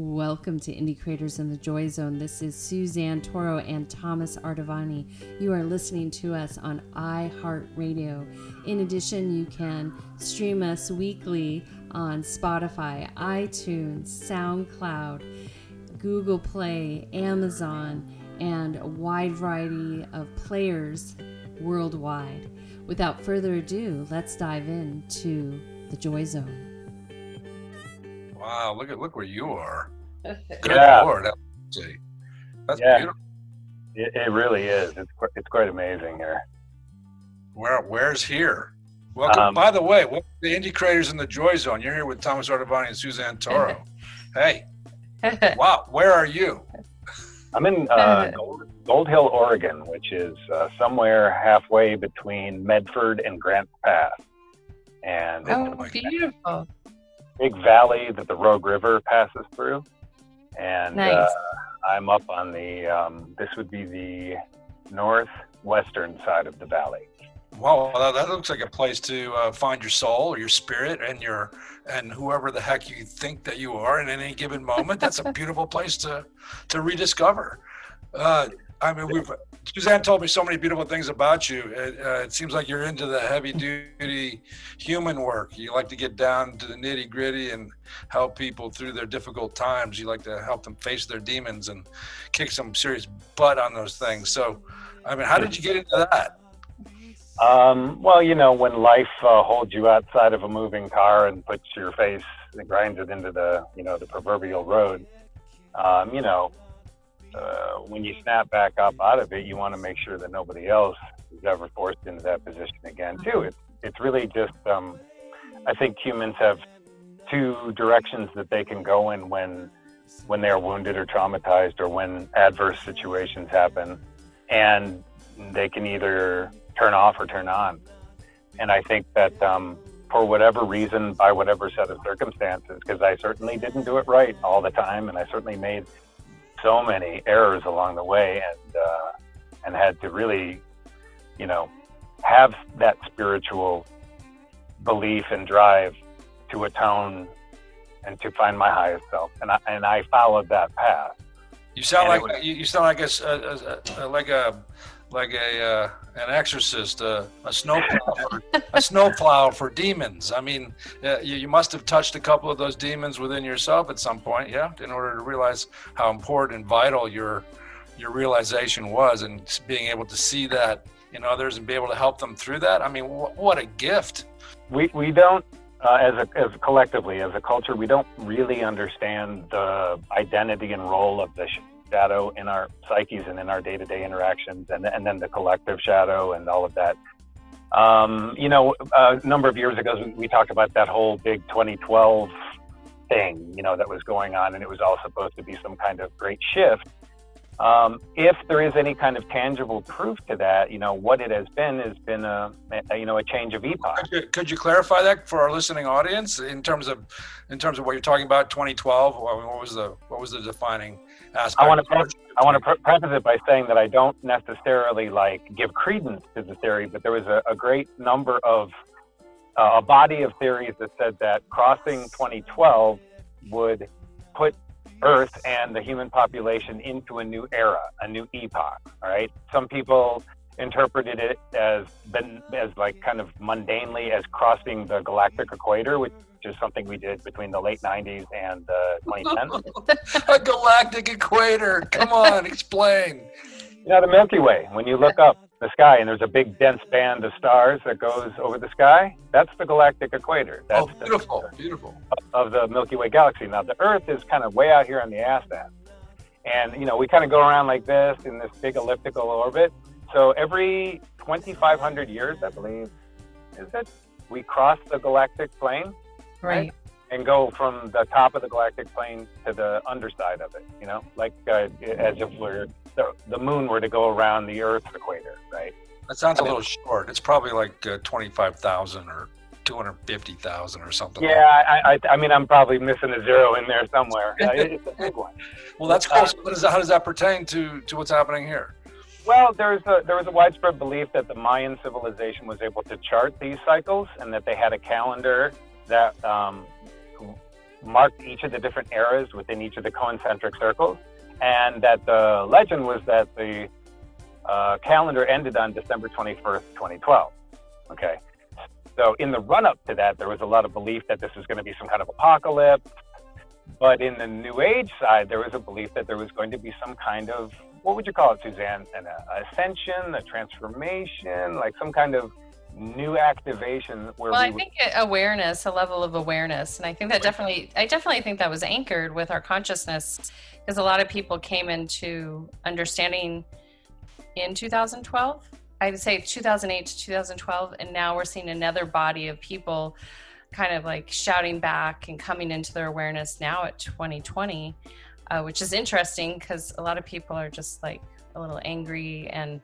Welcome to Indie Creators in the Joy Zone. This is Suzanne Toro and Thomas Ardavani. You are listening to us on iHeartRadio. In addition, you can stream us weekly on Spotify, iTunes, SoundCloud, Google Play, Amazon, and a wide variety of players worldwide. Without further ado, let's dive into the Joy Zone. Wow, look at look where you are. Good Yeah. Lord, that's Yeah. beautiful. It, it really is. It's qu- it's quite amazing here. Where where's here? Welcome. Um, By the way, welcome to the Indie Creators in the Joy Zone. You're here with Thomas Artavani and Suzanne Toro. hey, wow, where are you? I'm in uh, Gold, Gold Hill, Oregon, which is uh, somewhere halfway between Medford and Grants Pass, and it's Oh, my beautiful. A big valley that the Rogue River passes through. And Nice. uh, I'm up on the um, this would be the northwestern side of the valley. Wow, that, that looks like a place to uh, find your soul or your spirit and your and whoever the heck you think that you are in any given moment. That's a beautiful place to to rediscover. Uh, I mean, we've Suzanne told me so many beautiful things about you. It, uh, it seems like you're into the heavy duty human work. You like to get down to the nitty gritty and help people through their difficult times. You like to help them face their demons and kick some serious butt on those things. So, I mean, how did you get into that? Um, well, you know, when life uh, holds you outside of a moving car and puts your face and grinds it into the, you know, the proverbial road, um, you know, uh, when you snap back up out of it, you want to make sure that nobody else is ever forced into that position again, too. It's, it's really just, um, I think humans have two directions that they can go in when, when they're wounded or traumatized or when adverse situations happen. And they can either turn off or turn on. And I think that um, for whatever reason, by whatever set of circumstances, because I certainly didn't do it right all the time, and I certainly made so many errors along the way, and uh, and had to really, you know, have that spiritual belief and drive to atone and to find my highest self, and I and I followed that path. You sound And like it you, sound like a- a- a- like a like a uh, an exorcist, uh, a snowplow, for, a snowplow for demons. I mean, uh, you, you must have touched a couple of those demons within yourself at some point, yeah, in order to realize how important and vital your your realization was, and being able to see that in others and be able to help them through that. I mean, wh- what a gift! we we don't uh, as a as collectively as a culture we don't really understand the identity and role of the shadow in our psyches and in our day-to-day interactions and and then the collective shadow and all of that um, you know a number of years ago we, talked about that whole big 2012 thing you know that was going on and it was all supposed to be some kind of great shift um, if there is any kind of tangible proof to that, you know, what it has been has been a, a you know a change of epoch. Could you, could you clarify that for our listening audience in terms of in terms of what you're talking about? 2012. What what was the what was the defining aspect? I want to I want to pre- preface it by saying that I don't necessarily like give credence to the theory, but there was a, a great number of uh, a body of theories that said that crossing 2012 would put Earth and the human population into a new era, a new epoch. All right. Some people interpreted it as been as like kind of mundanely as crossing the galactic equator, which is something we did between the late 90s and uh, 2010. a galactic equator. Come on, explain. You know, the Milky Way, when you look up the sky and there's a big dense band of stars that goes over the sky, that's the galactic equator. That's Oh, beautiful, beautiful. of the Milky Way galaxy. Now, the Earth is kind of way out here on the ass end. And, you know, we kind of go around like this in this big elliptical orbit. So every 2,500 years, I believe, is it? We cross the galactic plane Right. and go from the top of the galactic plane to the underside of it, you know, like uh, as if we're the, the moon were to go around the Earth's equator, right? That sounds a little short. It's probably like uh, twenty-five thousand or two hundred fifty thousand or something. like Yeah, I, I, I mean, I'm probably missing a zero in there somewhere. Uh, it's a big one. Well, that's cool. So what is how does that pertain to to what's happening here? Well, there's a, there was a widespread belief that the Mayan civilization was able to chart these cycles and that they had a calendar that um, marked each of the different eras within each of the concentric circles, and that the legend was that the uh, calendar ended on December 21st, 2012. Okay. So in the run up to that, there was a lot of belief that this was going to be some kind of apocalypse. But in the New Age side, there was a belief that there was going to be some kind of what would you call it, Suzanne? An uh, ascension, a transformation, like some kind of new activation where well we i think awareness a level of awareness and i think that definitely i definitely think that was anchored with our consciousness because a lot of people came into understanding in 2012 i would say 2008 to 2012 and now we're seeing another body of people kind of like shouting back and coming into their awareness now at 2020 uh, which is interesting because a lot of people are just like a little angry and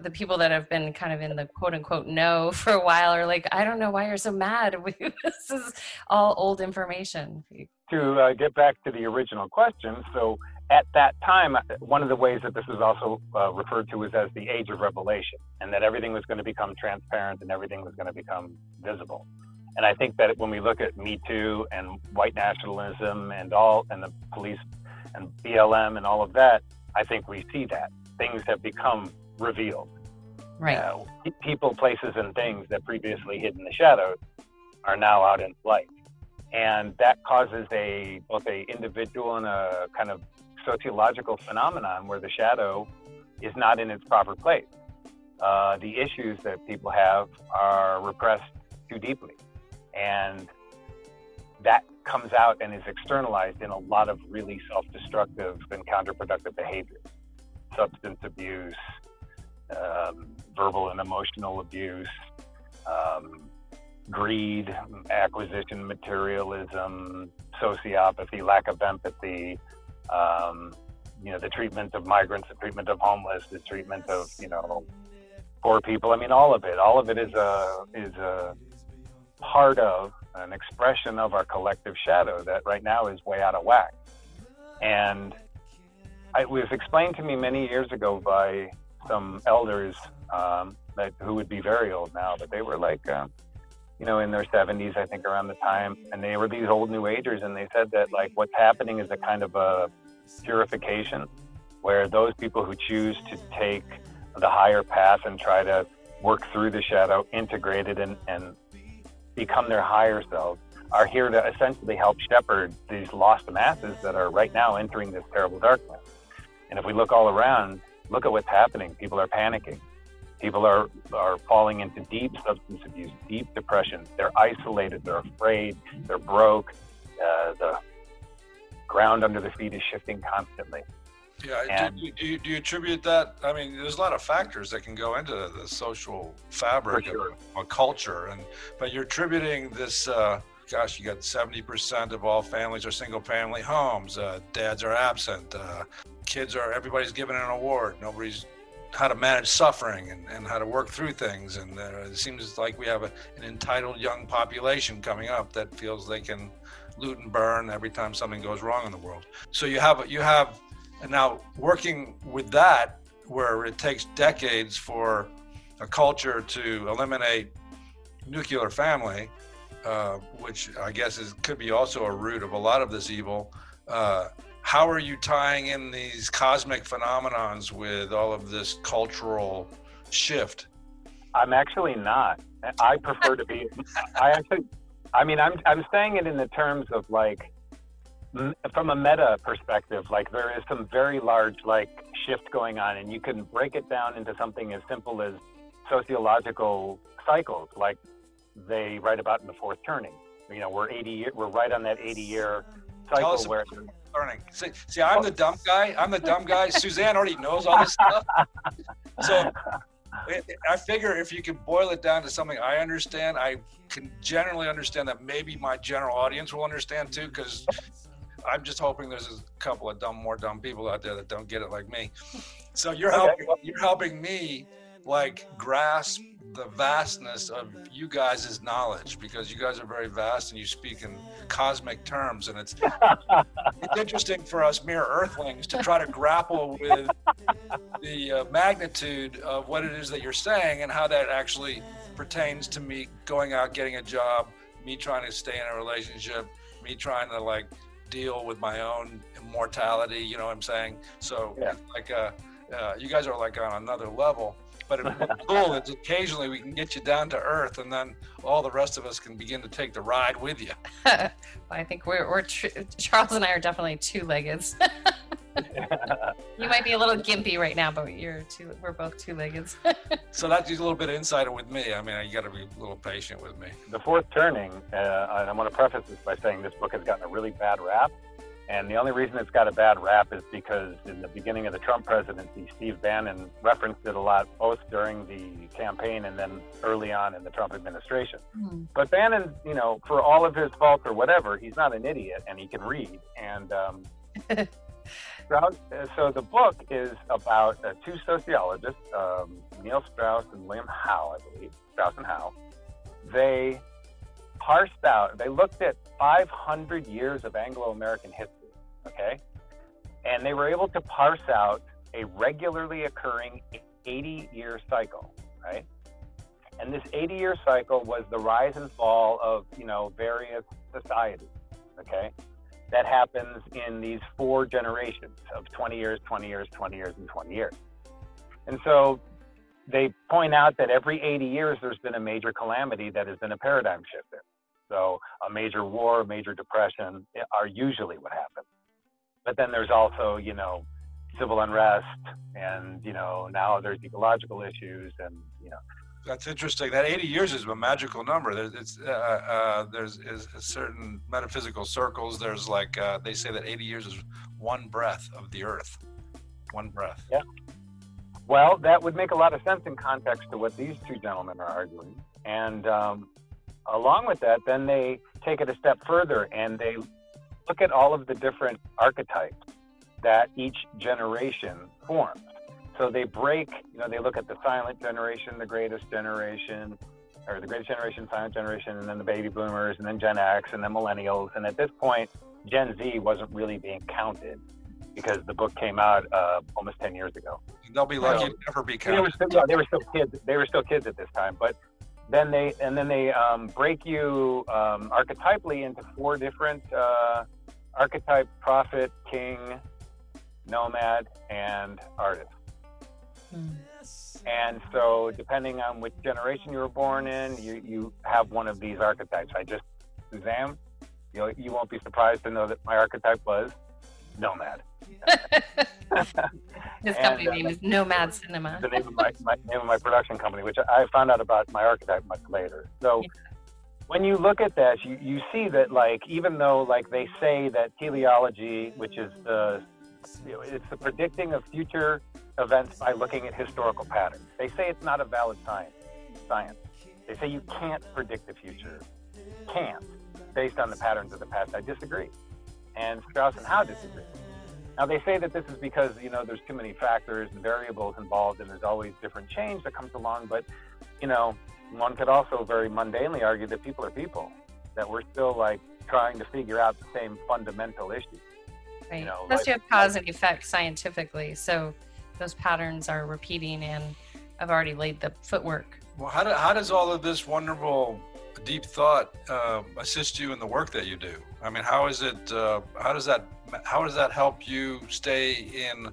the people that have been kind of in the quote unquote know for a while are like, I don't know why you're so mad. this is all old information. To uh, get back to the original question, so at that time, one of the ways that this is also uh, referred to is as the age of revelation, and that everything was going to become transparent and everything was going to become visible. And I think that when we look at Me Too and white nationalism and all, and the police and BLM and all of that, I think we see that things have become revealed. Right. Uh, people, places, and things that previously hid in the shadows are now out in light, and that causes a both a individual and a kind of sociological phenomenon where the shadow is not in its proper place. Uh, the issues that people have are repressed too deeply, and that comes out and is externalized in a lot of really self-destructive and counterproductive behaviors substance abuse um, verbal and emotional abuse, um, greed, acquisition, materialism, sociopathy, lack of empathy, um, you know, the treatment of migrants, the treatment of homeless, the treatment of, you know, poor people. I mean, all of it, all of it is a, is a part of an expression of our collective shadow that right now is way out of whack. And it was explained to me many years ago by some elders um, that who would be very old now, but they were like, uh, you know, in their 70s, I think, around the time, and they were these old New Agers, and they said that like what's happening is a kind of a purification, where those people who choose to take the higher path and try to work through the shadow, integrate it, and, and become their higher selves, are here to essentially help shepherd these lost masses that are right now entering this terrible darkness. And if we look all around, look at what's happening. People are panicking. People are, are falling into deep substance abuse, deep depression. They're isolated. They're afraid. They're broke. Uh, the ground under their feet is shifting constantly. Yeah, and, do, do, you, attribute that? I mean, there's a lot of factors that can go into the social fabric sure. of a culture, and but you're attributing this. Uh, gosh, you got 70% of all families are single-family homes. Uh, dads are absent. Uh, kids are everybody's given an award nobody's how to manage suffering and, and how to work through things and uh, it seems like we have a, an entitled young population coming up that feels they can loot and burn every time something goes wrong in the world so you have you have and now working with that where it takes decades for a culture to eliminate nuclear family uh, which i guess is could be also a root of a lot of this evil uh, how are you tying in these cosmic phenomenons with all of this cultural shift? I'm actually not. I prefer to be. I actually, I mean, I'm I'm saying it in the terms of like, from a meta perspective. Like there is some very large like shift going on, and you can break it down into something as simple as sociological cycles, like they write about in the fourth turning. You know, we're 80 year, we're right on that 80 year cycle where learning. See, see, I'm the dumb guy. I'm the dumb guy. Suzanne already knows all this stuff. So I figure if you can boil it down to something I understand, I can generally understand that maybe my general audience will understand too, because I'm just hoping there's a couple of dumb, more dumb people out there that don't get it like me. So you're okay. helping, you're helping me like grasp the vastness of you guys' knowledge because you guys are very vast and you speak in cosmic terms and it's it's interesting for us mere earthlings to try to grapple with the uh, magnitude of what it is that you're saying and how that actually pertains to me going out getting a job me trying to stay in a relationship me trying to like deal with my own immortality. You know what I'm saying? So Yeah. like uh, uh, you guys are like on another level. But it, what's cool is occasionally we can get you down to earth, and then all the rest of us can begin to take the ride with you. I think we're, we're tr- Charles and I are definitely two-legged. you might be a little gimpy right now, but you're two. We're both two-legged. So that's a little bit of insight with me. I mean, you got to be a little patient with me. the fourth turning, uh, and I'm going to preface this by saying this book has gotten a really bad rap. And the only reason it's got a bad rap is because in the beginning of the Trump presidency, Steve Bannon referenced it a lot, both during the campaign and then early on in the Trump administration. Hmm. But Bannon, you know, for all of his faults or whatever, he's not an idiot and he can read. And um, Strauss, uh, so the book is about uh, two sociologists, um, Neil Strauss and William Howe, I believe, Strauss and Howe. They parsed out, they looked at 500 years of Anglo American history, okay? And they were able to parse out a regularly occurring 80 year cycle, right? And this 80 year cycle was the rise and fall of, you know, various societies, okay? That happens in these four generations of 20 years, 20 years, 20 years, and 20 years. And so they point out that every 80 years there's been a major calamity that has been a paradigm shifter. So a major war, a major depression are usually what happens. But then there's also, you know, civil unrest and, you know, now there's ecological issues and, you know, That's interesting. That 80 years is a magical number. There's, it's, uh, uh, there's is certain metaphysical circles. There's like uh, they say that 80 years is one breath of the earth. One breath. Yeah. Well, that would make a lot of sense in context to what these two gentlemen are arguing. And um, along with that, then they take it a step further and they look at all of the different archetypes that each generation forms. So they break, you know, they look at the silent generation, the greatest generation, or the greatest generation, silent generation, and then the baby boomers, and then Gen X, and then millennials. And at this point, Gen Z wasn't really being counted because the book came out uh, almost 10 years ago. They'll be lucky to never be They were, counted. still, yeah, they were still kids. They were still kids at this time, but then they and then they um, break you um, archetypally into four different uh, archetype: prophet, king, nomad, and artist. Hmm. And so, depending on which generation you were born in, you, you have one of these archetypes. I just, Suzanne, you you won't be surprised to know that my archetype was nomad. His And, company uh, name is Nomad Cinema. the name of my, my name of my production company, which I found out about my archetype much later. So Yeah. when you look at that, you, you see that like even though like they say that teleology, which is the you know, it's the predicting of future events by looking at historical patterns. They say it's not a valid science. Science. They say you can't predict the future. Can't based on the patterns of the past. I disagree. And Strauss and Howe disagree. Now they say that this is because you know there's too many factors and variables involved, and there's always different change that comes along. But you know, one could also very mundanely argue that people are people, that we're still like trying to figure out the same fundamental issues. Right. know, Plus, like- you have cause and effect scientifically, so those patterns are repeating, and I've already laid the footwork. Well, how, do, how does all of this wonderful deep thought uh, assist you in the work that you do? I mean, how is it? Uh, how does that? How does that help you stay in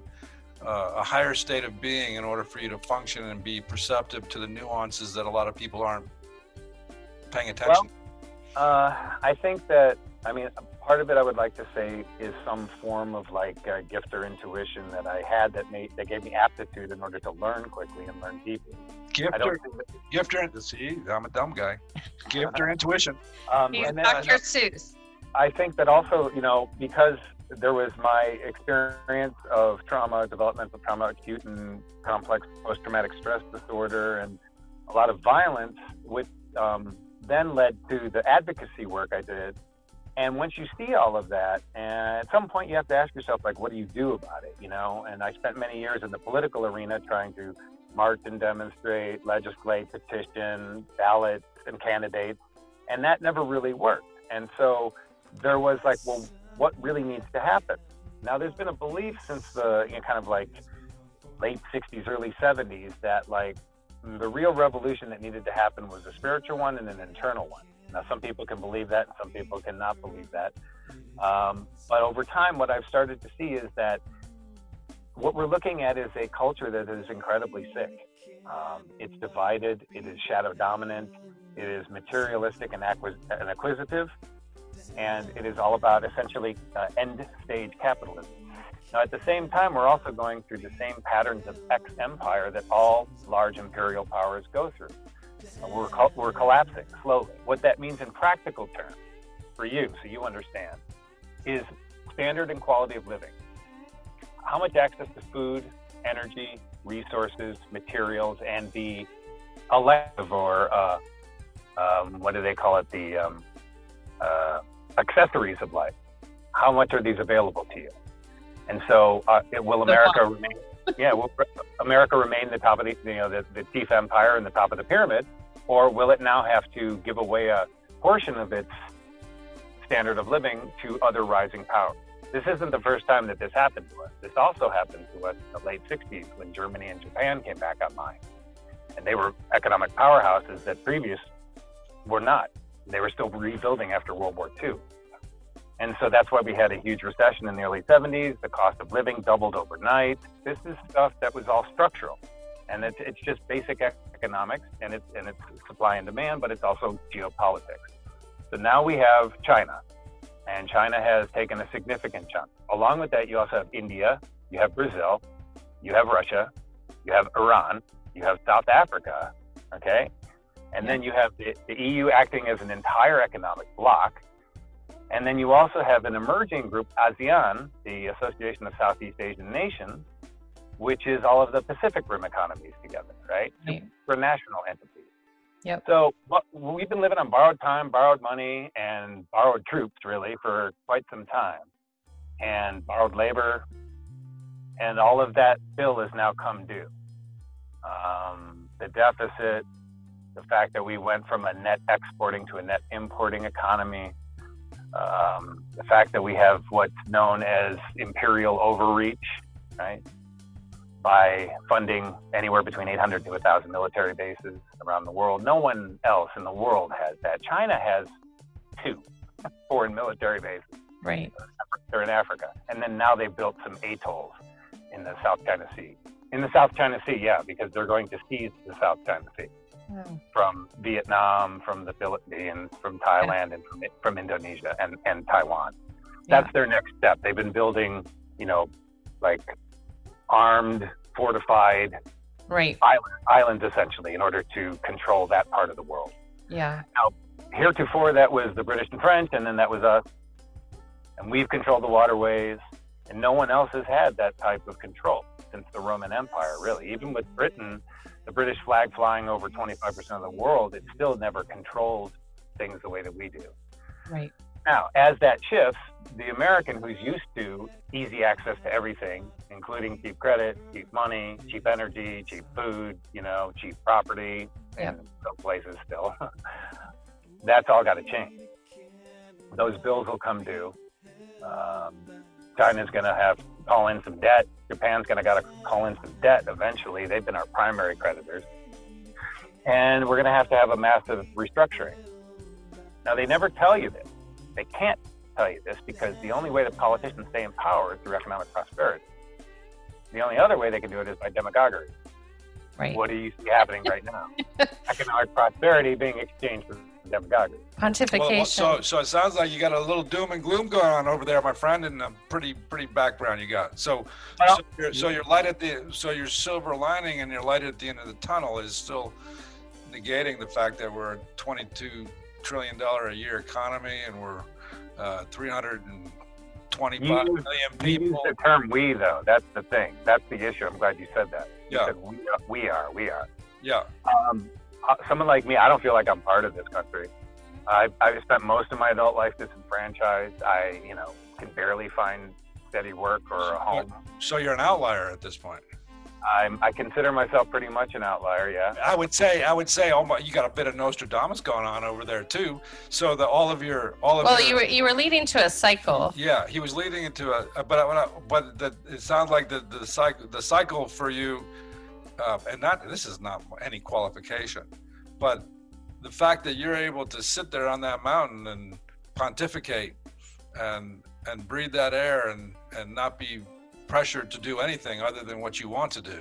uh, a higher state of being in order for you to function and be perceptive to the nuances that a lot of people aren't paying attention? Uh, I think that I mean part of it I would like to say is some form of like uh, gift or intuition that I had that made that gave me aptitude in order to learn quickly and learn deeply. gift I or don't think that, gift or see, I'm a dumb guy. Gift or intuition. um, He's and then Dr. Seuss. I think that also, you know, because there was my experience of trauma, developmental trauma, acute and complex post traumatic stress disorder, and a lot of violence, which um, then led to the advocacy work I did. And once you see all of that, and at some point you have to ask yourself, like, what do you do about it, you know? And I spent many years in the political arena trying to march and demonstrate, legislate, petition, ballots, and candidates, and that never really worked. And so there was like, well, what really needs to happen? Now, there's been a belief since the you know, kind of like late 60s, early 70s that like the real revolution that needed to happen was a spiritual one and an internal one. Now, some people can believe that, some people cannot believe that. Um, but over time, what I've started to see is that what we're looking at is a culture that is incredibly sick. Um, it's divided, it is shadow dominant, it is materialistic and, acquis- and acquisitive, and it is all about essentially uh, end stage capitalism. Now, at the same time, we're also going through the same patterns of ex empire that all large imperial powers go through. We're, co- we're collapsing slowly. What that means in practical terms for you, so you understand, is standard and quality of living. How much access to food, energy, resources, materials, and the elective or uh, um, what do they call it? The um, uh, accessories of life. How much are these available to you? And so, uh, will America remain? Yeah, will America remain the top of the you know the, the chief empire and the top of the pyramid, or will it now have to give away a portion of its standard of living to other rising powers? This isn't the first time that this happened to us. This also happened to us in the late 60s when Germany and Japan came back online. And they were economic powerhouses that previous were not. They were still rebuilding after World War II. And so that's why we had a huge recession in the early 70s. The cost of living doubled overnight. This is stuff that was all structural. And it's, it's just basic economics and it's, and it's supply and demand, but it's also geopolitics. So now we have China, and China has taken a significant chunk. Along with that, you also have India, you have Brazil, you have Russia, you have Iran, you have South Africa, okay? And then you have the, the EU acting as an entire economic bloc. And then you also have an emerging group, ASEAN, the Association of Southeast Asian Nations, which is all of the Pacific Rim economies together, right? right. For national entities. Yep. So what, we've been living on borrowed time, borrowed money, and borrowed troops, really, for quite some time, and borrowed labor, and all of that bill has now come due. Um, the deficit, the fact that we went from a net exporting to a net importing economy, um, the fact that we have what's known as imperial overreach, right? By funding anywhere between 800 to 1,000 military bases around the world. No one else in the world has that. China has two foreign military bases. Right. They're in Africa. And then now they've built some atolls in the South China Sea. In the South China Sea, yeah, because they're going to seize the South China Sea Hmm. from Vietnam, from the Philippines, from Thailand, and from, from Indonesia and, and Taiwan. That's yeah. their next step. They've been building, you know, like armed, fortified right. island, islands essentially in order to control that part of the world. Yeah. Now, heretofore, that was the British and French, and then that was us. And we've controlled the waterways, and no one else has had that type of control since the Roman Empire, really. Even with Britain, the British flag flying over 25% of the world, it still never controls things the way that we do. Right. Now, as that shifts, the American who's used to easy access to everything, including cheap credit, cheap money, cheap energy, cheap food, you know, cheap property, yep. in some places still, that's all got to change. Those bills will come due. Um, China's going to have call in some debt. Japan's going to got to call in some debt eventually. They've been our primary creditors. And we're going to have to have a massive restructuring. Now, they never tell you this. They can't tell you this because the only way that politicians stay in power is through economic prosperity. The only other way they can do it is by demagoguery. Right. What do you see happening right now? economic prosperity being exchanged for demagoguery. Pontification. Well, so, so it sounds like you got a little doom and gloom going on over there, my friend, and a pretty, pretty background you got. So, well, so, your, so your light at the, so your silver lining and your light at the end of the tunnel is still negating the fact that we're a 22 trillion dollar a year economy and we're uh, 325 use, million people. use the term "we" though. That's the thing. That's the issue. I'm glad you said that. You yeah. Said we, are, we are. We are. Yeah. Um, Uh, someone like me, I don't feel like I'm part of this country. I've, I've spent most of my adult life disenfranchised. I, you know, can barely find steady work or a home. So you're an outlier at this point. I'm, I consider myself pretty much an outlier. Yeah. I would say, I would say, oh my, you got a bit of Nostradamus going on over there too. So the all of your, all of. Well, your, you were you were leading to a cycle. Yeah, he was leading into a, but I, but the, it sounds like the the cycle the cycle for you, uh, and not this is not any qualification, but the fact that you're able to sit there on that mountain and pontificate and and breathe that air and and not be pressured to do anything other than what you want to do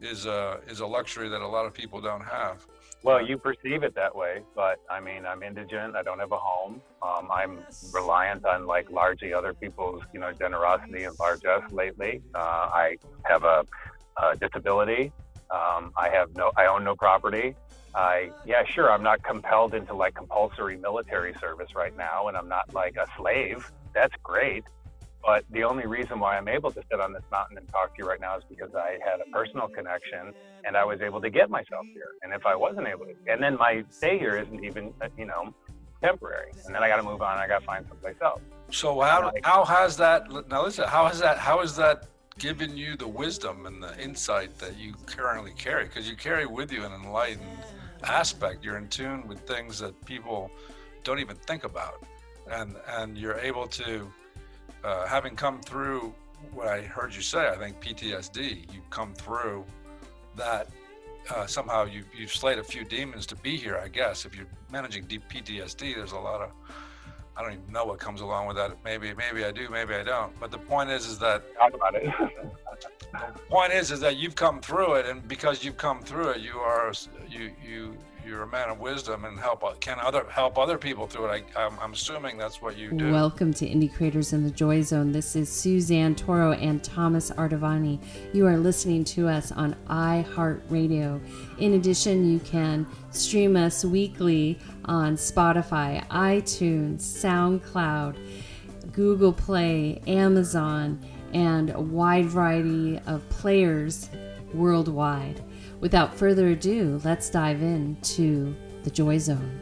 is a is a luxury that a lot of people don't have. Well, you perceive it that way, but I mean, I'm indigent. I don't have a home. Um, I'm reliant on like largely other people's, you know, generosity and largesse lately. Uh, I have a, a disability. Um, I have no, I own no property. I, yeah, sure, I'm not compelled into like compulsory military service right now, and I'm not like a slave. That's great. But the only reason why I'm able to sit on this mountain and talk to you right now is because I had a personal connection and I was able to get myself here. And if I wasn't able to, and then my stay here isn't even, uh, you know, temporary. And then I got to move on. I got to find someplace else. So how like, how has that now? Listen, how has that how has that given you the wisdom and the insight that you currently carry? Because you carry with you an enlightened aspect. You're in tune with things that people don't even think about, and and you're able to uh, having come through what I heard you say, I think PTSD, you come through that uh, somehow you, you've slayed a few demons to be here, I guess. If you're managing deep PTSD, there's a lot of, I don't even know what comes along with that. Maybe, maybe I do, maybe I don't. But the point is, is that, talk about it. the point is, is that you've come through it. And because you've come through it, you are, you, you, you're a man of wisdom and help uh, can other help other people through it. I, am I'm assuming that's what you do. Welcome to Indie Creators in the Joy Zone. This is Suzanne Toro and Thomas Artavani. You are listening to us on iHeartRadio. In addition, you can stream us weekly on Spotify, iTunes, SoundCloud, Google Play, Amazon, and a wide variety of players worldwide. Without further ado, let's dive into the Joy Zone.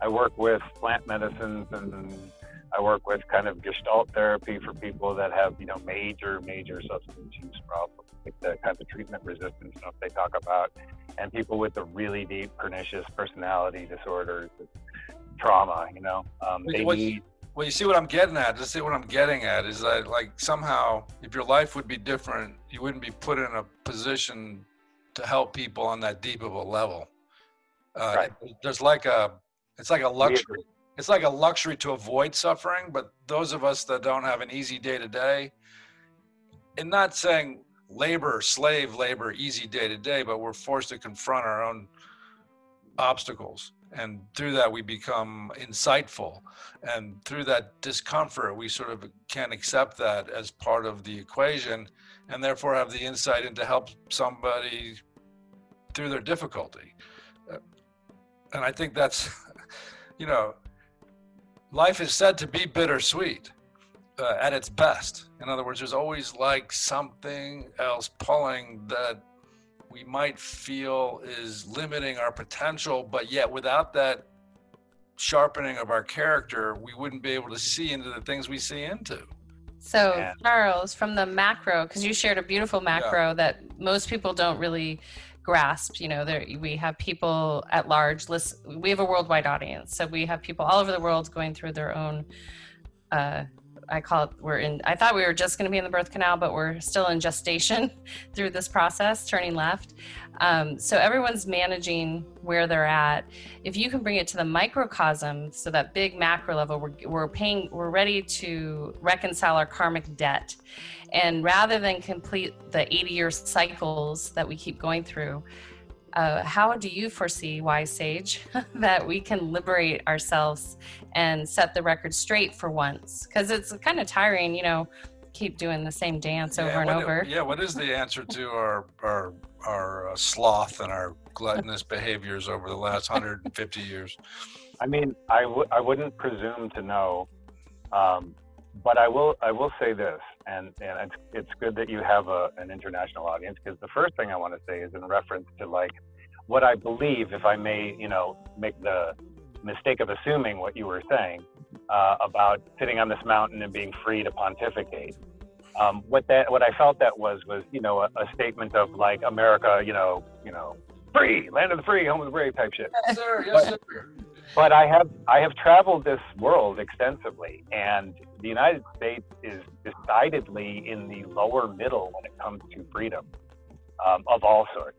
I work with plant medicines and I work with kind of gestalt therapy for people that have, you know, major, major substance use problems, like the kind of treatment resistance stuff they talk about, and people with the really deep pernicious personality disorders, trauma, you know. Um, they need well, you see what I'm getting at. Just see what I'm getting at is that like somehow, if your life would be different, you wouldn't be put in a position to help people on that deep of a level. Uh, right. There's like a, it's like a luxury. It's like a luxury to avoid suffering, but those of us that don't have an easy day to day, and not saying labor, slave labor, easy day to day, but we're forced to confront our own obstacles. And through that we become insightful. And through that discomfort we sort of can accept that as part of the equation and therefore have the insight into help somebody through their difficulty. Uh, and i think that's you know life is said to be bittersweet uh, at its best in other words there's always like something else pulling that we might feel is limiting our potential, but yet without that sharpening of our character, we wouldn't be able to see into the things we see into. So, yeah. Charles, from the macro, because you shared a beautiful macro yeah. that most people don't really grasp. You know, there we have people at large. Listen, we have a worldwide audience, so we have people all over the world going through their own uh, I call it, we're in, I thought we were just going to be in the birth canal, but we're still in gestation through this process, turning left. Um, so everyone's managing where they're at. If you can bring it to the microcosm, so that big macro level, we're, we're paying, we're ready to reconcile our karmic debt. And rather than complete the 80 year cycles that we keep going through, uh, how do you foresee, wise sage, that we can liberate ourselves and set the record straight for once? Because it's kind of tiring, you know, keep doing the same dance over yeah, and over. yeah, what is the answer to our our our uh, sloth and our gluttonous behaviors over the last 150 years? I mean, I w- I wouldn't presume to know, um, but I will I will say this, and and it's it's good that you have a, an international audience because the first thing I want to say is in reference to like what I believe, if I may, you know, make the mistake of assuming what you were saying uh, about sitting on this mountain and being free to pontificate. Um, what that what I felt that was was you know a, a, statement of like America, you know, you know, free land of the free, home of the brave type shit. Yes, sir. Yes, sir but I have I have traveled this world extensively, and the United States is decidedly in the lower middle when it comes to freedom um, of all sorts.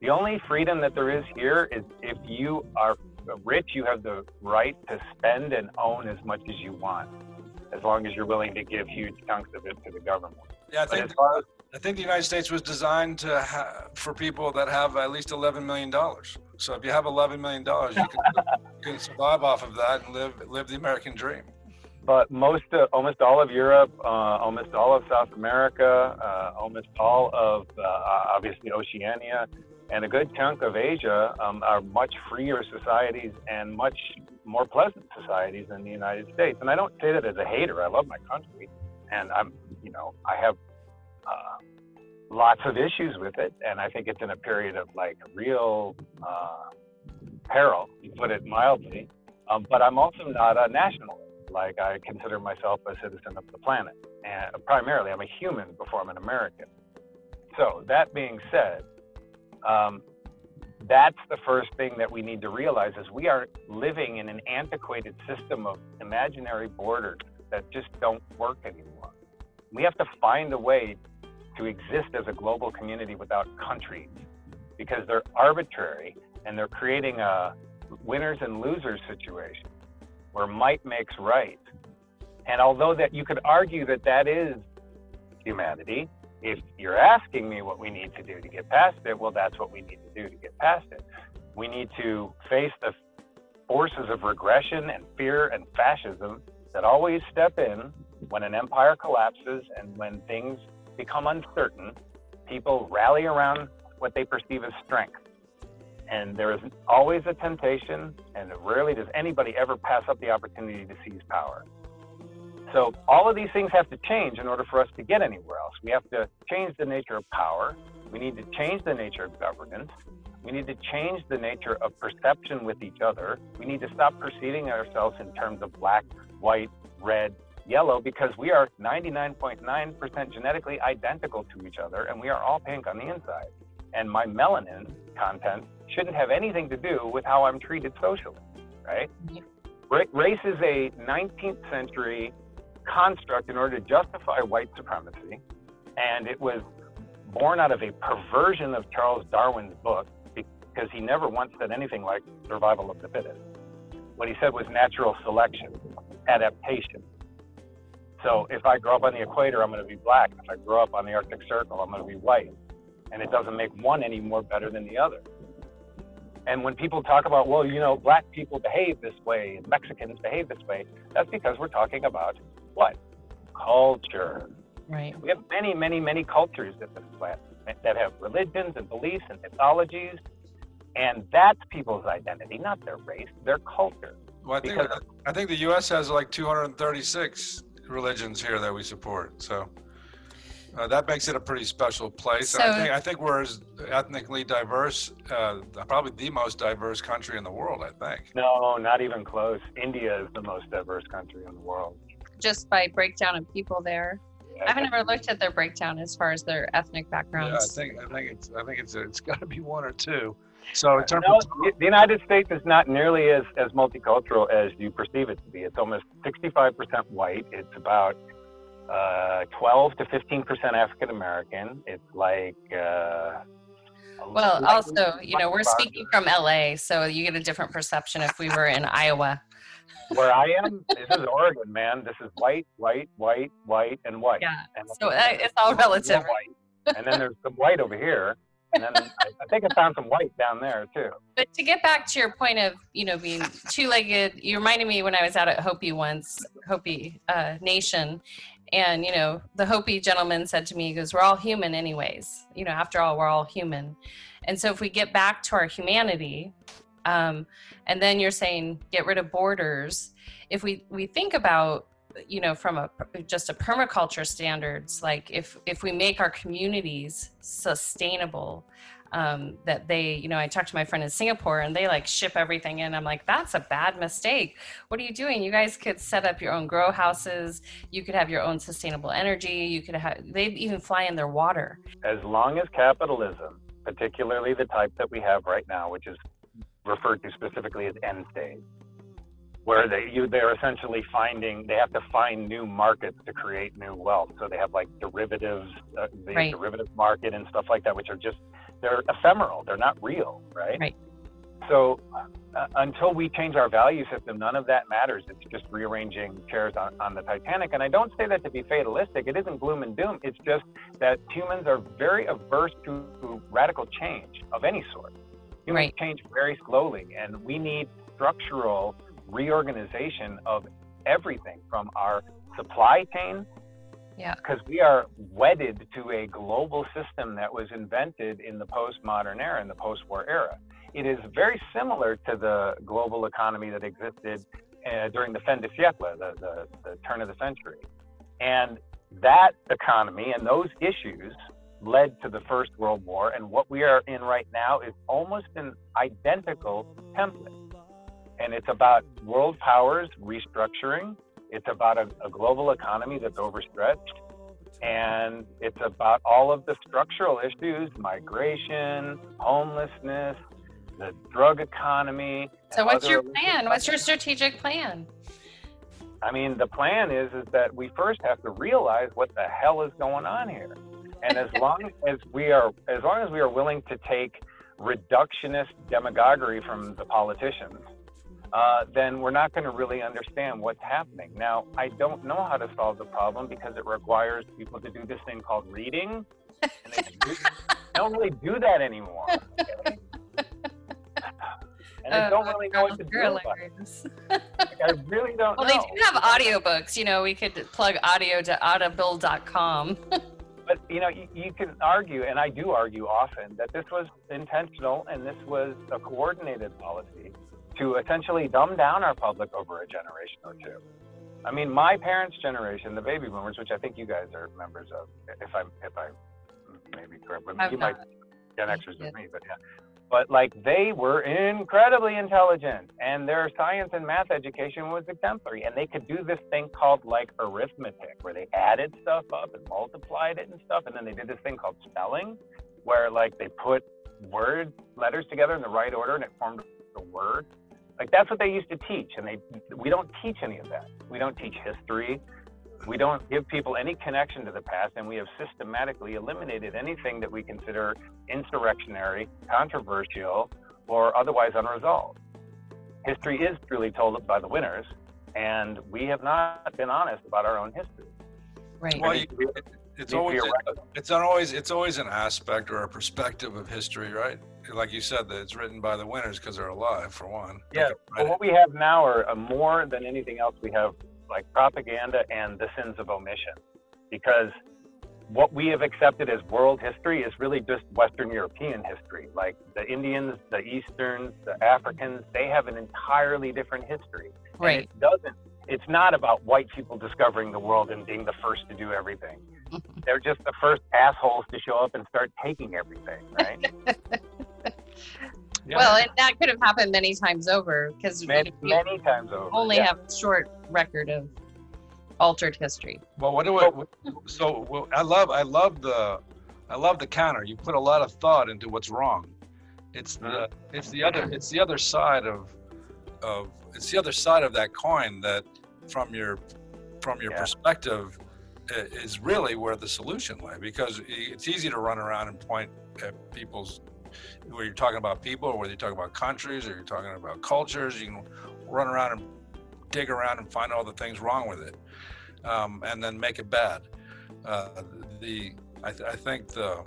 The only freedom that there is here is if you are rich, you have the right to spend and own as much as you want, as long as you're willing to give huge chunks of it to the government. Yeah, I think as as, I think the United States was designed to ha- for people that have at least eleven million dollars. So if you have eleven million dollars, you can, you can survive off of that and live live the American dream. But most, uh, almost all of Europe, uh, almost all of South America, uh, almost all of uh, obviously Oceania, and a good chunk of Asia um, are much freer societies and much more pleasant societies than the United States. And I don't say that as a hater. I love my country, and I'm, you know, I have uh, lots of issues with it, and I think it's in a period of like real peril, to put it mildly. Um, but I'm also not a nationalist. Like I consider myself a citizen of the planet, and primarily I'm a human before I'm an American. So that being said, um, that's the first thing that we need to realize is we are living in an antiquated system of imaginary borders that just don't work anymore. We have to find a way to exist as a global community without countries because they're arbitrary and they're creating a winners and losers situation where might makes right. And although that you could argue that that is humanity, if you're asking me what we need to do to get past it, well, that's what we need to do to get past it. We need to face the forces of regression and fear and fascism that always step in when an empire collapses and when things become uncertain. People rally around what they perceive as strength. And there is always a temptation, and rarely does anybody ever pass up the opportunity to seize power. So all of these things have to change in order for us to get anywhere else. We have to change the nature of power. We need to change the nature of governance. We need to change the nature of perception with each other. We need to stop perceiving ourselves in terms of black, white, red, yellow, because we are 99.9% genetically identical to each other and we are all pink on the inside. And my melanin content shouldn't have anything to do with how I'm treated socially, right? Race is a 19th century construct in order to justify white supremacy. And it was born out of a perversion of Charles Darwin's book because he never once said anything like survival of the fittest. What he said was natural selection, adaptation. So if I grow up on the equator, I'm going to be black. If I grow up on the Arctic Circle, I'm going to be white. And it doesn't make one any more better than the other. And when people talk about, well, you know, black people behave this way and Mexicans behave this way, that's because we're talking about what? Culture. Right. We have many, many, many cultures in this planet that have religions and beliefs and mythologies, and that's people's identity, not their race, their culture. Well, I think, I think the U.S. has like 236 religions here that we support. So uh, that makes it a pretty special place. So, I, think, I think we're as ethnically diverse, uh, probably the most diverse country in the world, I think. No, not even close. India is the most diverse country in the world just by breakdown of people there. I haven't ever looked at their breakdown as far as their ethnic backgrounds. Yeah, I think I think it's I think it's it's got to be one or two. So in terms no, of the United States is not nearly as as multicultural as you perceive it to be. It's almost 65% white. It's about uh, 12 to 15% African American. It's like uh, well, also, you know, we're speaking from LA, so you get a different perception if we were in Iowa where I am, this is Oregon, man. This is white, white, white, white, and white. Yeah. And so uh, it's all relative. White. And then there's some white over here. And then I, I think I found some white down there too. But to get back to your point of, you know, being two-legged, you reminded me when I was out at Hopi once, Hopi uh, Nation, and you know, the Hopi gentleman said to me, he goes, "We're all human, anyways. You know, after all, we're all human." And so if we get back to our humanity, um, and then you're saying get rid of borders. If we we think about you know from a just a permaculture standards like if if we make our communities sustainable um, that they you know i talked to my friend in singapore and they like ship everything in. I'm like that's a bad mistake. What are you doing? You guys could set up your own grow houses. You could have your own sustainable energy. You could have they even fly in their water. As long as capitalism particularly the type that we have right now which is referred to specifically as end stage, where they you they're essentially finding they have to find new markets to create new wealth. So they have like derivatives, uh, the right. derivative market and stuff like that, which are just they're ephemeral. They're not real, right? Right. So uh, until we change our value system, none of that matters. It's just rearranging chairs on, on the Titanic. And I don't say that to be fatalistic. It isn't gloom and doom. It's just that humans are very averse to radical change of any sort. Humans Right. change very slowly, and we need structural reorganization of everything from our supply chain Yeah. because we are wedded to a global system that was invented in the postmodern era, in the post-war era. It is very similar to the global economy that existed uh, during the fin de siècle, the, the, the turn of the century. And that economy and those issues led to the First World War. And what we are in right now is almost an identical template. And it's about world powers restructuring. It's about a, a global economy that's overstretched. And it's about all of the structural issues migration, homelessness, the drug economy. So what's your plan? What's your strategic plan? I mean, the plan is is that we first have to realize what the hell is going on here. And as long as we are as long as we are willing to take reductionist demagoguery from the politicians, uh, then we're not going to really understand what's happening. Now, I don't know how to solve the problem because it requires people to do this thing called reading, and they do- don't really do that anymore. okay? And I Oh, don't really know what to do about it. hilarious. I really don't know Well, know. they do have audiobooks. You know, we could plug audio to audible.com. But you know, you, you can argue, and I do argue often, that this was intentional and this was a coordinated policy to essentially dumb down our public over a generation or two. I mean, my parents' generation, the baby boomers, which I think you guys are members of, if I'm if I maybe correct, but I'm you might not. Gen Xers Yeah. with me, but yeah. But like they were incredibly intelligent and their science and math education was exemplary. And they could do this thing called like arithmetic where they added stuff up and multiplied it and stuff. And then they did this thing called spelling where like they put word letters together in the right order and it formed a word. Like that's what they used to teach. And they we don't teach any of that. We don't teach history. We don't give people any connection to the past, and we have systematically eliminated anything that we consider insurrectionary, controversial, or otherwise unresolved. History is truly told by the winners, and we have not been honest about our own history. Right. Well, you, needs to be- it- it's always be a record. it's not always it's always an aspect or a perspective of history, right? Like you said, that it's written by the winners because they're alive, for one. They Yeah, can But what we have now are uh, more than anything else, we have like propaganda and the sins of omission. Because what we have accepted as world history is really just Western European history. Like the Indians, the Easterns, the Africans, they have an entirely different history. And Right. it doesn't, it's not about white people discovering the world and being the first to do everything. They're just the first assholes to show up and start taking everything, right? Yeah. Well, and that could have happened many times over because many, we many times over. only yeah. have a short record of altered history. Well, what do I? So well, I love I love the I love the counter. You put a lot of thought into what's wrong. It's the mm-hmm. it's the other it's the other side of of it's the other side of that coin that from your from your Yeah. perspective i- is really where the solution lay because it's easy to run around and point at people's whether you're talking about people or whether you're talking about countries or you're talking about cultures you can run around and dig around and find all the things wrong with it um, and then make it bad. Uh, the I, th- I think the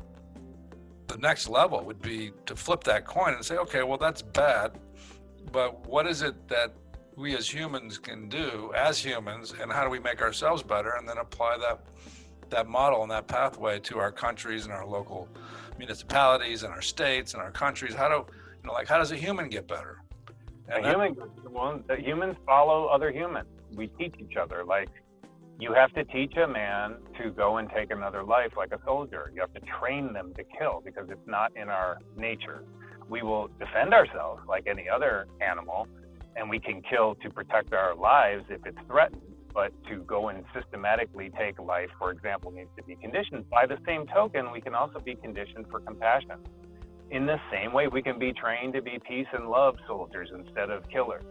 the next level would be to flip that coin and say, okay, well that's bad, but what is it that we as humans can do as humans, and how do we make ourselves better, and then apply that that model and that pathway to our countries and our local municipalities and our states and our countries. How do you know, like how does a human get better? A that- human, well, the uh, humans follow other humans. We teach each other. Like, you have to teach a man to go and take another life like a soldier. You have to train them to kill because it's not in our nature. We will defend ourselves like any other animal, and we can kill to protect our lives if it's threatened. But to go and systematically take life, for example, needs to be conditioned. By the same token, we can also be conditioned for compassion in the same way we can be trained to be peace and love soldiers instead of killers.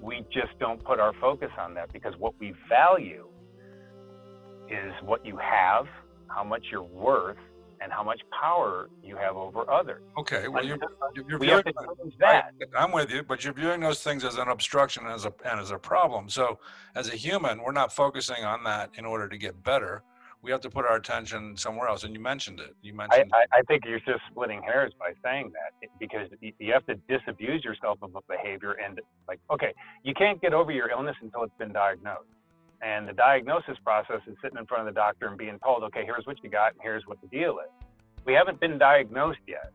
We just don't put our focus on that because what we value is what you have, how much you're worth, and how much power you have over others. Okay, well, you're, you're we change that. I, am with you, but you're viewing those things as an obstruction and as a and as a problem. So, as a human, we're not focusing on that in order to get better. We have to put our attention somewhere else. And you mentioned it. You mentioned. I, I, I think you're just splitting hairs by saying that because you have to disabuse yourself of a behavior and like, okay, you can't get over your illness until it's been diagnosed. And the diagnosis process is sitting in front of the doctor and being told, okay, here's what you got and here's what the deal is. We haven't been diagnosed yet.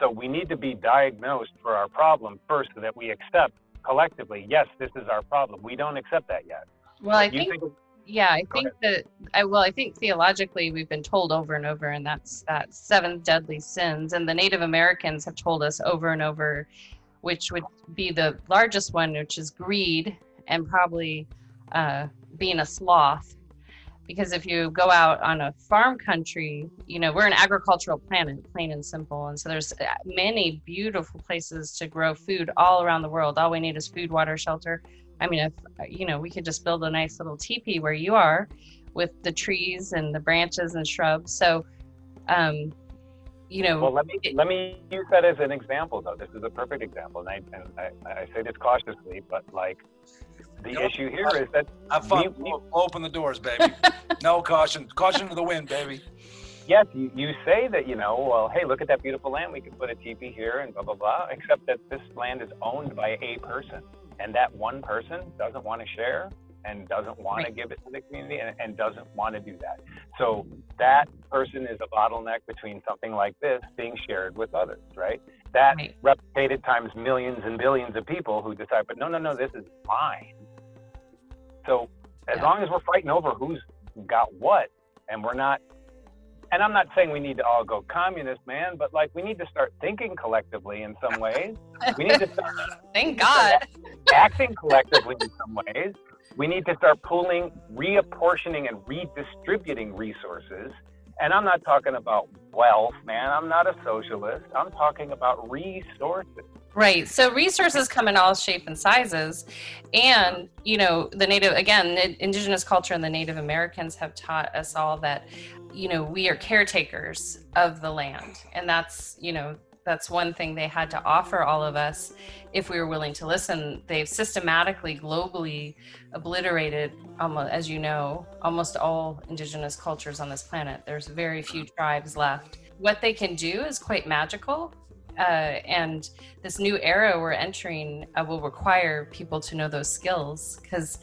So we need to be diagnosed for our problem first so that we accept collectively, yes, this is our problem. We don't accept that yet. Well, I think, think yeah, I think that I well, I think theologically we've been told over and over, and that's that seven deadly sins. And the Native Americans have told us over and over, which would be the largest one, which is greed, and probably uh, being a sloth because if you go out on a farm country you know we're an agricultural planet plain and simple. And so there's uh, many beautiful places to grow food all around the world. All we need is food water shelter. I mean if you know we could just build a nice little teepee where you are with the trees and the branches and shrubs. So um you know well let me it, let me use that as an example though. This is a perfect example and i and I, I say this cautiously but like the yep. issue here is that have fun. We, we, open the doors, baby. no caution. Caution to the wind, baby. Yes, you, you say that, you know, well, hey, look at that beautiful land. We could put a teepee here and blah, blah, blah. Except that this land is owned by a person. And that one person doesn't want to share and doesn't want right. to give it to the community and, and doesn't want to do that. So that person is a bottleneck between something like this being shared with others, right? That right. replicated times millions and billions of people who decide, but no, no, no, this is mine. So as yeah. long as we're fighting over who's got what, and we're not, and I'm not saying we need to all go communist, man, but like we need to start thinking collectively in some ways. We need to start. Thank God. acting collectively in some ways. We need to start pooling, reapportioning, and redistributing resources. And I'm not talking about wealth, man. I'm not a socialist. I'm talking about resources. Right. So resources come in all shape and sizes. And, you know, the native, again, indigenous culture and the Native Americans have taught us all that, you know, we are caretakers of the land. And that's, you know, that's one thing they had to offer all of us if we were willing to listen. They've systematically, globally obliterated, almost, as you know, almost all indigenous cultures on this planet. There's very few tribes left. What they can do is quite magical uh, and this new era we're entering uh, will require people to know those skills because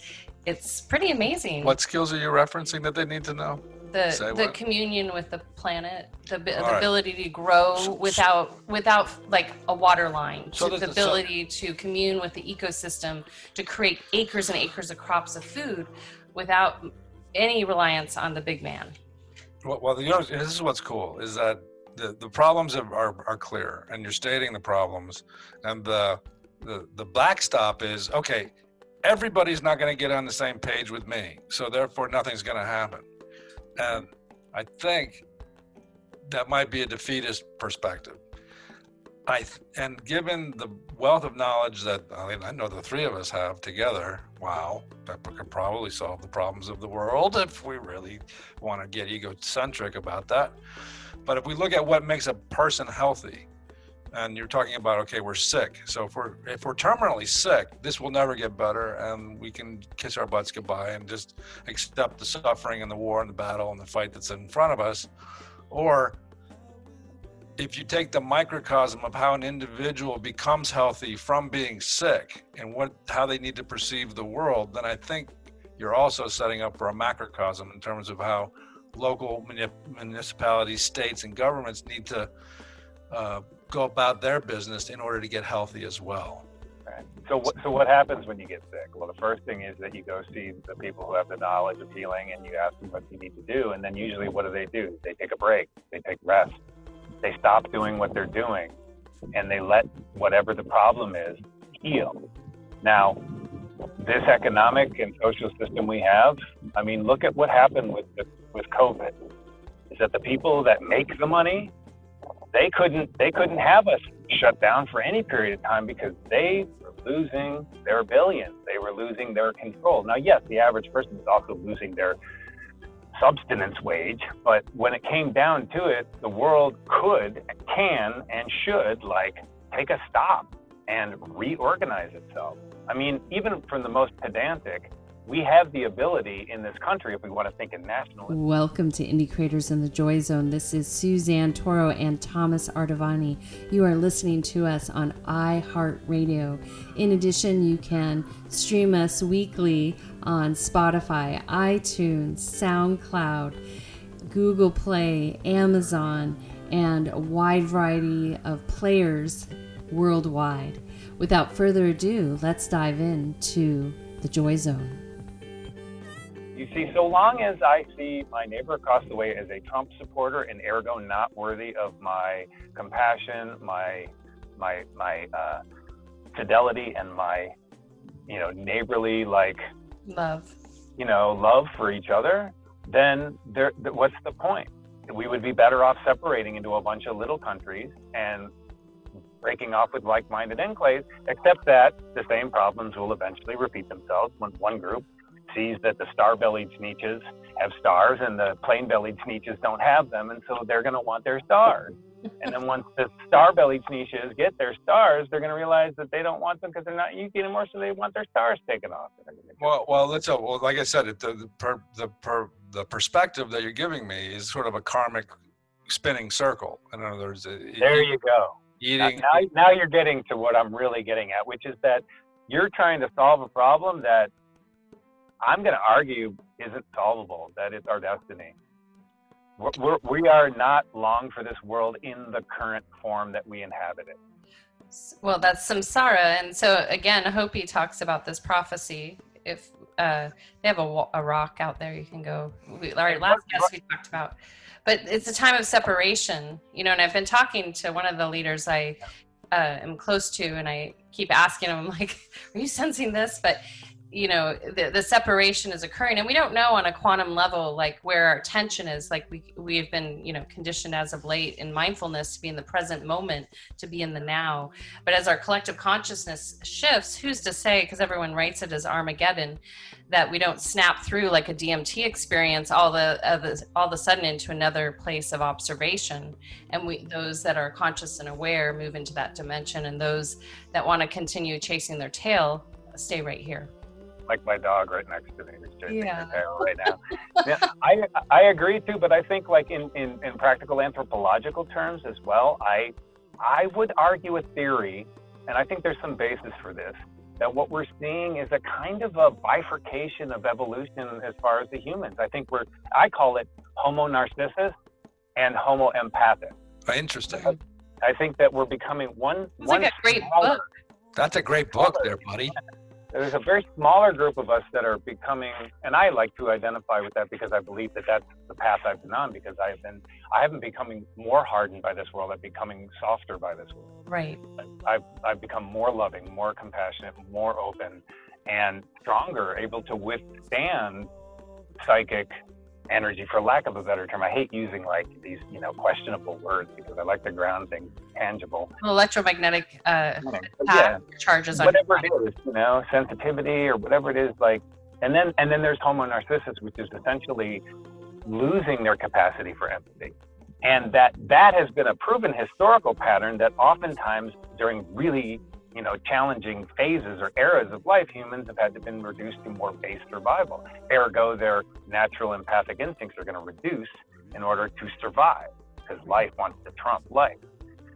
it's pretty amazing. What skills are you referencing that they need to know? The the communion with the planet, the, the right. ability to grow without without like a water line, so the ability so, to commune with the ecosystem, to create acres and acres of crops of food without any reliance on the big man. Well, well you know, this is what's cool is that the, the problems are, are, are clear and you're stating the problems. And the, the the backstop is okay everybody's not going to get on the same page with me so therefore nothing's going to happen. And i think that might be a defeatist perspective. I and given the wealth of knowledge that i mean i know the three of us have together wow that could probably solve the problems of the world if we really want to get egocentric about that but if we look at what makes a person healthy, and you're talking about okay, we're sick. So if we're if we're terminally sick, this will never get better, and we can kiss our butts goodbye and just accept the suffering and the war and the battle and the fight that's in front of us. Or if you take the microcosm of how an individual becomes healthy from being sick and what how they need to perceive the world, then I think you're also setting up for a macrocosm in terms of how local municipalities, states, and governments need to uh, go about their business in order to get healthy as well. Right. So, what, so what happens when you get sick? Well, the first thing is that you go see the people who have the knowledge of healing, and you ask them what you need to do. And then usually, what do they do? They take a break. They take rest. They stop doing what they're doing, and they let whatever the problem is heal. Now, this economic and social system we have, I mean, look at what happened with the with COVID is that the people that make the money, they couldn't they couldn't have us shut down for any period of time because they were losing their billions. They were losing their control. Now, yes, the average person is also losing their subsistence wage. But when it came down to it, the world could, can, and should like take a stop and reorganize itself. I mean, even from the most pedantic, we have the ability in this country if we want to think in nationalism. Welcome to Indie Creators in the Joy Zone. This is Suzanne Toro and Thomas Artavani. You are listening to us on iHeartRadio. In addition, you can stream us weekly on Spotify, iTunes, SoundCloud, Google Play, Amazon, and a wide variety of players worldwide. Without further ado, let's dive into the Joy Zone. You see, so long as I see my neighbor across the way as a Trump supporter and ergo not worthy of my compassion, my my my uh, fidelity, and my you know neighborly like love, you know love for each other, then there, what's the point? We would be better off separating into a bunch of little countries and breaking off with like-minded enclaves, except that the same problems will eventually repeat themselves when one group sees that the star-bellied Sneetches have stars and the plain-bellied Sneetches don't have them, and so they're going to want their stars. and then once the star-bellied Sneetches get their stars, they're going to realize that they don't want them because they're not Yuki anymore, so they want their stars taken off. Well, well, let's uh, well, like I said, the the per, the per, the perspective that you're giving me is sort of a karmic spinning circle. In other words, there you go. Eating. Now, now, now you're getting to what I'm really getting at, which is that you're trying to solve a problem that I'm going to argue isn't solvable, that it's our destiny. We're, we're, we are not long for this world in the current form that we inhabit it. Well, that's samsara. And so, again, Hopi talks about this prophecy. If uh, they have a, a rock out there, you can go. We, our last guest we talked about. But it's a time of separation, you know, and I've been talking to one of the leaders I uh, am close to, and I keep asking him, I'm like, are you sensing this? But you know the, the separation is occurring. And we don't know on a quantum level like where our attention is. Like we we have been you know conditioned as of late in mindfulness to be in the present moment to be in the now. But as our collective consciousness shifts who's to say because everyone writes it as armageddon that we don't snap through like a dmt experience all the, uh, all of a sudden into another place of observation. And we those that are conscious and aware move into that dimension. And those that want to continue chasing their tail stay right here like my dog right next to me who's chasing yeah. tail right now. yeah, I I agree too, but I think like in, in, in practical anthropological terms as well, I I would argue a theory, and I think there's some basis for this, that what we're seeing is a kind of a bifurcation of evolution as far as the humans. I think we're I call it Homo narcissus and Homo empathic. Interesting. I think that we're becoming one. It's one like a great book. That's a great book, there, buddy there's a very smaller group of us that are becoming, and I like to identify with that because I believe that that's the path I've been on because I've been, I haven't becoming more hardened by this world. I'm becoming softer by this world. Right. I've, I've become more loving, more compassionate, more open, and stronger, able to withstand psychic energy for lack of a better term. I hate using like these you know questionable words because i like to ground things tangible. Electromagnetic uh, yeah. charges whatever it is you know sensitivity or whatever it is like and then and then there's homo narcissus which is essentially losing their capacity for empathy. And that that has been a proven historical pattern that oftentimes during really you know, challenging phases or eras of life, humans have had to been reduced to more base survival. Ergo, their natural empathic instincts are going to reduce in order to survive because life wants to trump life.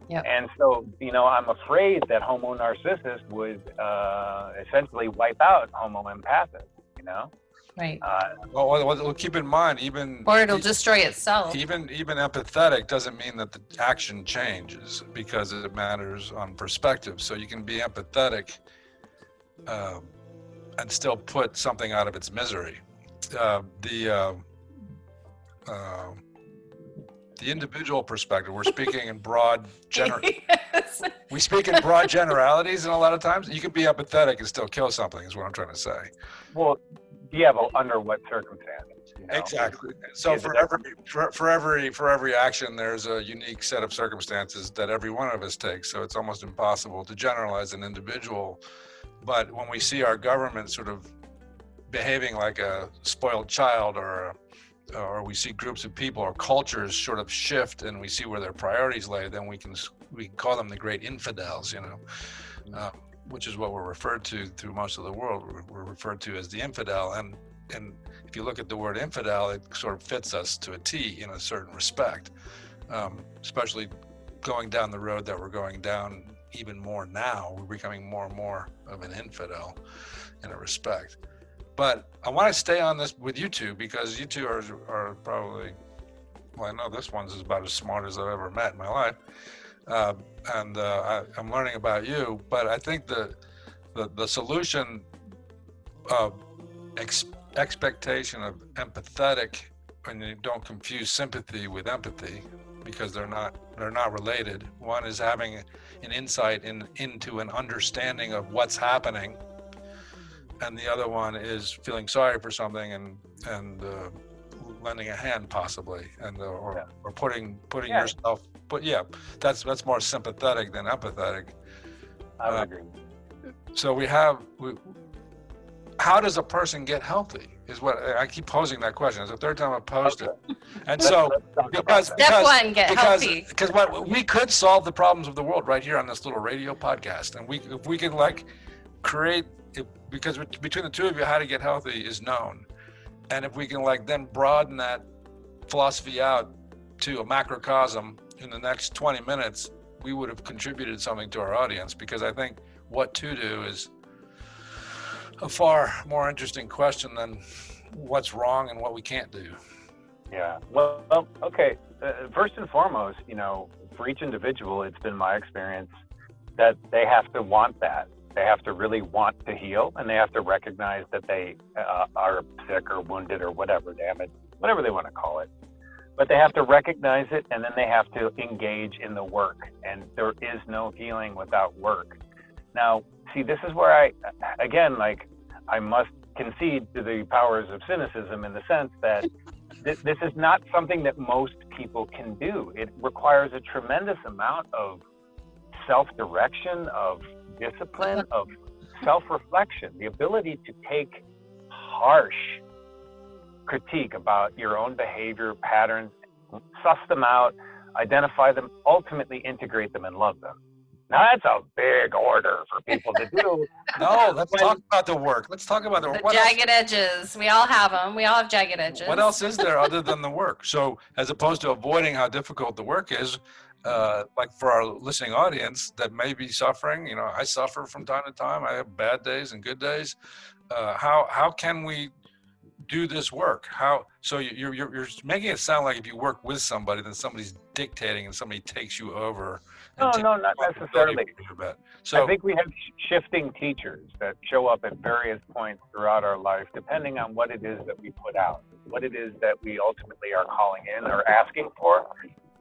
Yep. And so, you know, I'm afraid that Homo narcissus would uh, essentially wipe out Homo empathic, you know? Right. Uh, well, well, well, keep in mind, even or it'll destroy itself. Even even empathetic doesn't mean that the action changes because it matters on perspective. So you can be empathetic uh, and still put something out of its misery. Uh, the uh, uh, the individual perspective. We're speaking in broad general. yes. We speak in broad generalities, and a lot of times you can be empathetic and still kill something. Is what I'm trying to say. Well, yeah, but under what circumstances? You know? Exactly. So for every for, for every for every action, there's a unique set of circumstances that every one of us takes. So it's almost impossible to generalize an individual. But when we see our government sort of behaving like a spoiled child or or we see groups of people or cultures sort of shift and we see where their priorities lay, then we can we can call them the great infidels, you know, uh, which is what we're referred to through most of the world. We're, referred to as the infidel, and and if you look at the word infidel, it sort of fits us to a T in a certain respect, um, especially going down the road that we're going down even more now. We're becoming more and more of an infidel in a respect. But I want to stay on this with you two because you two are, are probably, well, I know this one's about as smart as I've ever met in my life. Uh, and uh, I, am learning about you, but I think the, the, the solution of ex- expectation of empathetic, and you don't confuse sympathy with empathy because they're not they're not related. One is having an insight in into an understanding of what's happening and the other one is feeling sorry for something and and uh, lending a hand possibly and uh, or, yeah. or putting putting yeah. yourself but yeah that's that's more sympathetic than empathetic I uh, agree. so we have we, how does a person get healthy is what I keep posing that question. It's the third time I've posed okay. it. And so because step because, one, get because, healthy. Because what we could solve the problems of the world right here on this little radio podcast. And we if we can like create because between the two of you, how to get healthy is known. And if we can like then broaden that philosophy out to a macrocosm in the next 20 minutes, we would have contributed something to our audience because I think what to do is a far more interesting question than what's wrong and what we can't do. Yeah. Well, well okay. Uh, first and foremost, you know, for each individual, it's been my experience that they have to want that. They have to really want to heal and they have to recognize that they uh, are sick or wounded or whatever, damaged, whatever they want to call it. But they have to recognize it and then they have to engage in the work. And there is no healing without work. Now, see, this is where I, again, like, I must concede to the powers of cynicism in the sense that this, this is not something that most people can do. It requires a tremendous amount of self direction, of discipline of self reflection, the ability to take harsh critique about your own behavior patterns, suss them out, identify them, ultimately integrate them and love them. Now that's a big order for people to do. no, let's talk about the work. Let's talk about the, the jagged else? edges. We all have them. We all have jagged edges. What else is there other than the work? So, as opposed to avoiding how difficult the work is, uh, like for our listening audience that may be suffering, you know, I suffer from time to time. I have bad days and good days. Uh, how how can we do this work? How so you're, you're you're making it sound like if you work with somebody, then somebody's dictating and somebody takes you over. No, no, not necessarily. So I think we have shifting teachers that show up at various points throughout our life, depending on what it is that we put out, what it is that we ultimately are calling in or asking for,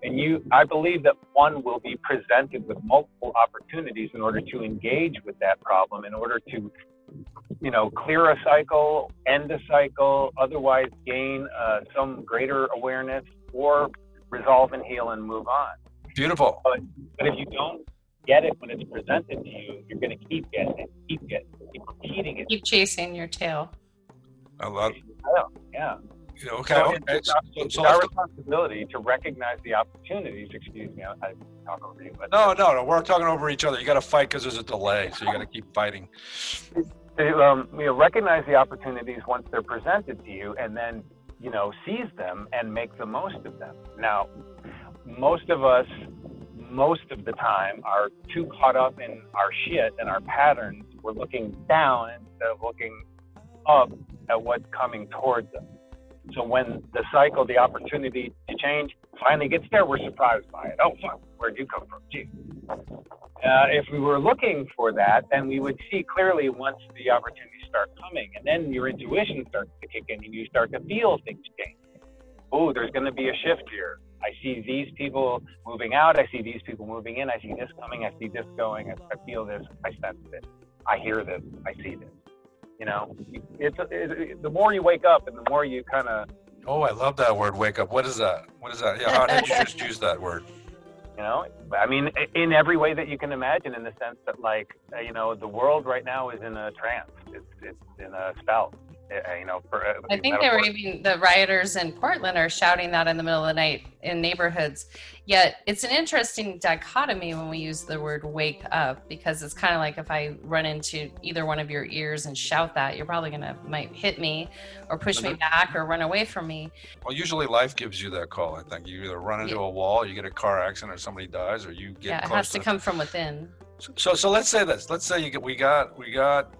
and you, I believe that one will be presented with multiple opportunities in order to engage with that problem, in order to, you know, clear a cycle, end a cycle, otherwise gain uh, some greater awareness, or resolve and heal and move on. Beautiful. But, but if you don't get it when it's presented to you, you're going to keep getting it, keep getting it, keep repeating it. Keep chasing your tail. I love. it. Yeah. You know, okay, so okay. It's, it's, so our responsibility to recognize the opportunities. Excuse me, I, I talk over you. But no, no, no. We're talking over each other. You got to fight because there's a delay, so you got to keep fighting. To, um, you know, recognize the opportunities once they're presented to you, and then you know seize them and make the most of them. Now, most of us, most of the time, are too caught up in our shit and our patterns. We're looking down instead of looking up at what's coming towards us. So when the cycle, the opportunity to change finally gets there, we're surprised by it. Oh, fuck, where'd you come from? Gee. Uh, if we were looking for that, then we would see clearly once the opportunities start coming, and then your intuition starts to kick in, and you start to feel things change. Oh, there's going to be a shift here. I see these people moving out. I see these people moving in. I see this coming. I see this going. I, I feel this. I sense this. I hear this. I see this. You know, it's it, the more you wake up and the more you kind of. Oh, I love that word, wake up. What is that? What is that? Yeah, how did you just use that word? You know, I mean, in every way that you can imagine, in the sense that, like, uh, you know, the world right now is in a trance. It's it's in a spell. Uh, you know, for, uh, I think they were even the rioters in Portland are shouting that in the middle of the night in neighborhoods. Yet it's an interesting dichotomy when we use the word wake up because it's kind of like if I run into either one of your ears and shout that, you're probably gonna might hit me or push me back or run away from me. Well, usually life gives you that call. I think you either run into yeah. a wall, you get a car accident, or somebody dies, or you get. Yeah, it has to, to come from within. So, so let's say this. Let's say you get we got we got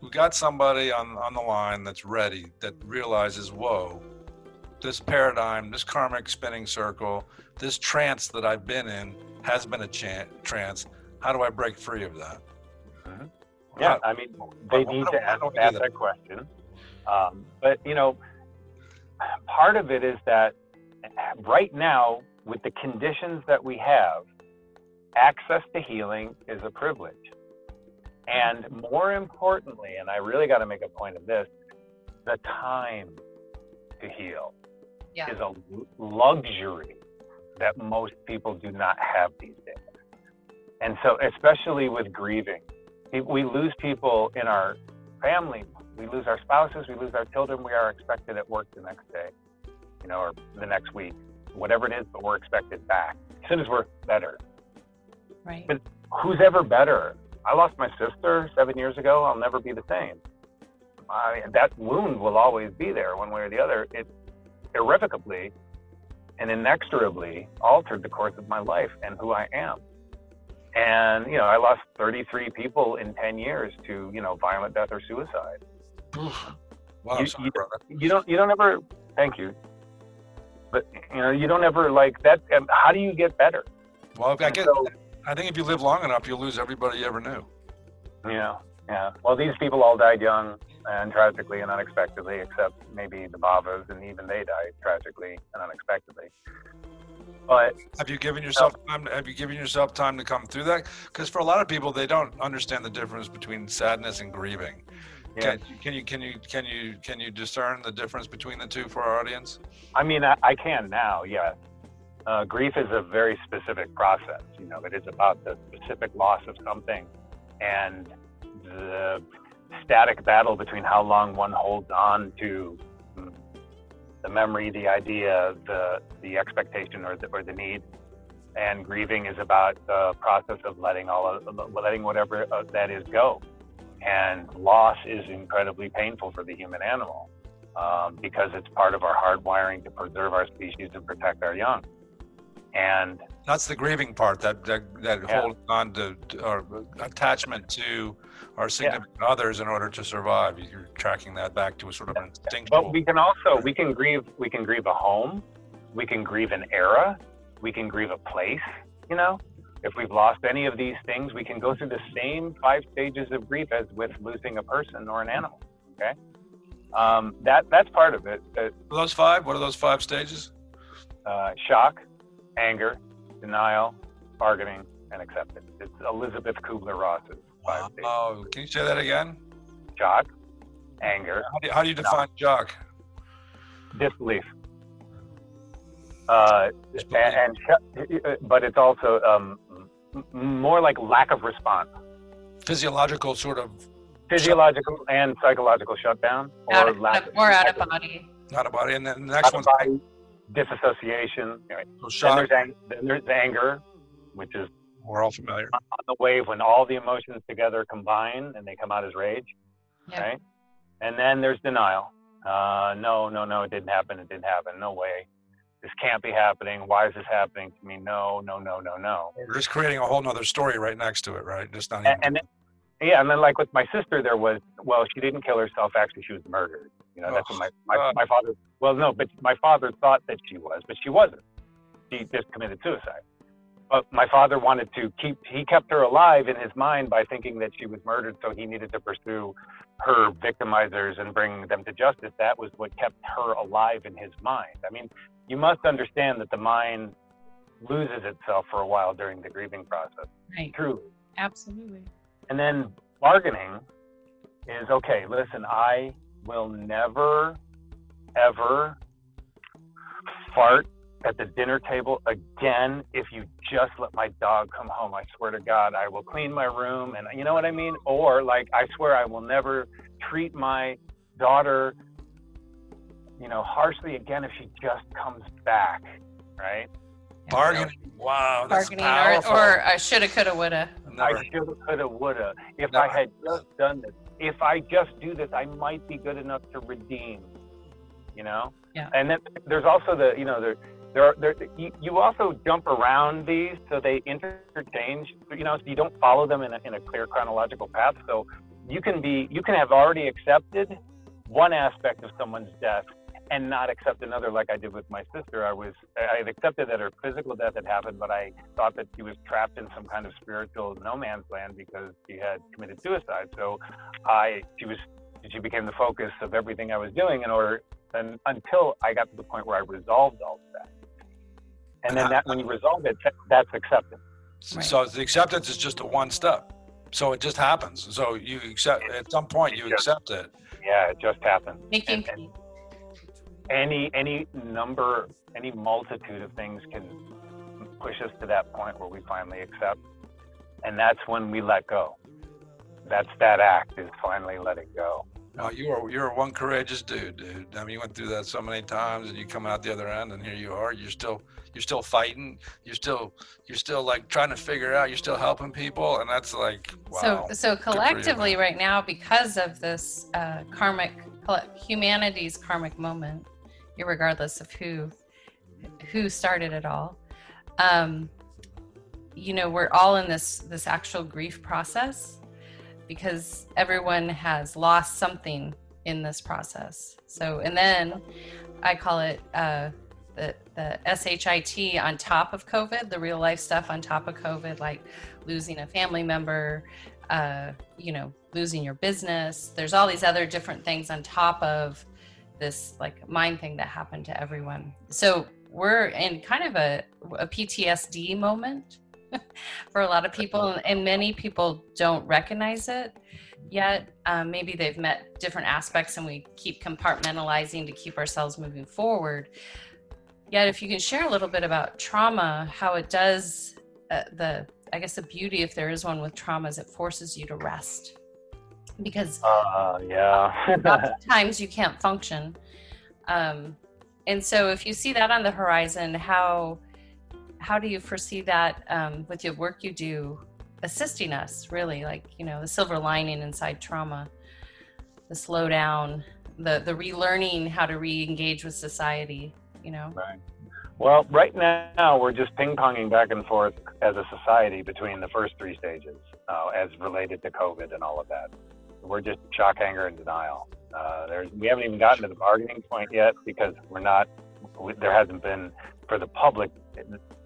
we got somebody on on the line that's ready that realizes whoa this paradigm this karmic spinning circle this trance that i've been in has been a trance. How do i break free of that? Mm-hmm. yeah i mean they need to ask, ask that question. Um, but you know part of it is that right now with the conditions that we have access to healing is a privilege and more importantly, and I really got to make a point of this, the time to heal yeah. is a luxury that most people do not have these days. And so, especially with grieving, we lose people in our family, we lose our spouses, we lose our children, we are expected at work the next day, you know, or the next week, whatever it is, but we're expected back as soon as we're better. Right. But who's ever better? I lost my sister seven years ago. I'll never be the same. I, that wound will always be there, one way or the other. It irrevocably and inexorably altered the course of my life and who I am. And you know, I lost 33 people in 10 years to you know violent death or suicide. wow, you, sorry, you, brother. you don't you don't ever. Thank you. But you know, you don't ever like that. How do you get better? Well, I get. So, I think if you live long enough, you'll lose everybody you ever knew. Yeah, yeah. Well, these people all died young and tragically and unexpectedly, except maybe the Bavas, and even they died tragically and unexpectedly. But have you given yourself time? To, have you given yourself time to come through that? Because for a lot of people, they don't understand the difference between sadness and grieving. Can, can, you can you can you can you discern the difference between the two for our audience? I mean, I, I can now. Yes, uh, grief is a very specific process. You know, it is about the specific loss of something and the static battle between how long one holds on to mm, the memory, the idea, the the expectation, or the, or the need. And grieving is about the process of letting all of, letting whatever uh, that is go. And loss is incredibly painful for the human animal um, because it's part of our hardwiring to preserve our species and protect our young and that's the grieving part that that, that yeah. holding on to, to or attachment to our significant yeah. others in order to survive. You're tracking that back to a sort of an instinctual but we can also we can grieve we can grieve a home. We can grieve an era. We can grieve a place you know? If we've lost any of these things we can go through the same five stages of grief as with losing a person or an animal okay? Um, that that's part of it those five? What are those five stages? Uh, shock anger, denial, bargaining, and acceptance. It's Elisabeth Kubler-Ross's five stages. Oh, can you say that again? Shock, anger. How do you, how do you define jock? Disbelief. Uh, And, and, but it's also um, more like lack of response. Physiological sort of. Physiological and psychological shutdown, or out of, lack or out of body. Out of body, and then the next one's body, disassociation. So then, there's ang- then there's anger, which is we're all familiar on the wave when all the emotions together combine and they come out as rage. Yep. Right, and then there's denial. Uh, no, no, no, it didn't happen. It didn't happen. No way. This can't be happening. Why is this happening to me? No, no, no, no, no. We're just creating a whole nother story right next to it, right? Just not even. And, and then, yeah, and then like with my sister, there was well, she didn't kill herself. Actually, she was murdered. You know, oh, that's what my, my, my father, well, no, but my father thought that she was, but she wasn't. She just committed suicide. But my father wanted to keep, he kept her alive in his mind by thinking that she was murdered, so he needed to pursue her victimizers and bring them to justice. That was what kept her alive in his mind. I mean, you must understand that the mind loses itself for a while during the grieving process. Right. Truly. Absolutely. And then bargaining is okay, listen, I will never, ever fart at the dinner table again if you just let my dog come home. I swear to God, I will clean my room and you know what I mean? Or like, I swear I will never treat my daughter, you know, harshly again if she just comes back, right? Bargaining. Wow, that's bargaining powerful. or, or I shoulda, coulda, woulda. I shoulda, coulda, woulda. If Never. I had just done this, if I just do this, I might be good enough to redeem. You know. Yeah. And then there's also the, you know, there, there, are, there. You, you also jump around these, so they interchange. You know, so you don't follow them in a, in a clear chronological path. So you can be, you can have already accepted one aspect of someone's death and not accept another like I did with my sister. I was I had accepted that her physical death had happened, but I thought that she was trapped in some kind of spiritual no man's land because she had committed suicide. So I she was she became the focus of everything I was doing in order and until I got to the point where I resolved all of that. And then uh-huh. that when you resolve it, that- that's acceptance. Right. So the acceptance is just a one step. So it just happens. So you accept at some point you Yeah. accept it. Yeah, it just happened. Making And- and- any any number any multitude of things can push us to that point where we finally accept and that's when we let go that's that act is finally letting go No, you are you're one courageous dude, dude. I mean, you went through that so many times, and you come out the other end, and here you are. You're still you're still fighting. You're still you're still like trying to figure out. You're still helping people, and that's like wow. So, so collectively, man. right now, because of this uh, karmic, colle- humanity's karmic moment, regardless of who who started it all, um, you know, we're all in this this actual grief process because everyone has lost something in this process. So, and then I call it uh, the the shit on top of COVID, the real life stuff on top of COVID, like losing a family member, uh, you know, losing your business. There's all these other different things on top of this like mind thing that happened to everyone. So we're in kind of a, a PTSD moment for a lot of people, and many people don't recognize it yet. Um, maybe they've met different aspects, and we keep compartmentalizing to keep ourselves moving forward. Yet, if you can share a little bit about trauma, how it does uh, the I guess the beauty, if there is one with trauma, is it forces you to rest because uh yeah times you can't function. Um, and so, if you see that on the horizon, how how do you foresee that um, with your work you do, assisting us really, like you know, the silver lining inside trauma, the slowdown, the the relearning how to re-engage with society, you know. right well right now we're just ping-ponging back and forth as a society between the first three stages uh, as related to covid and all of that we're just shock anger and denial uh, there's, we haven't even gotten to the bargaining point yet because we're not we, there hasn't been for the public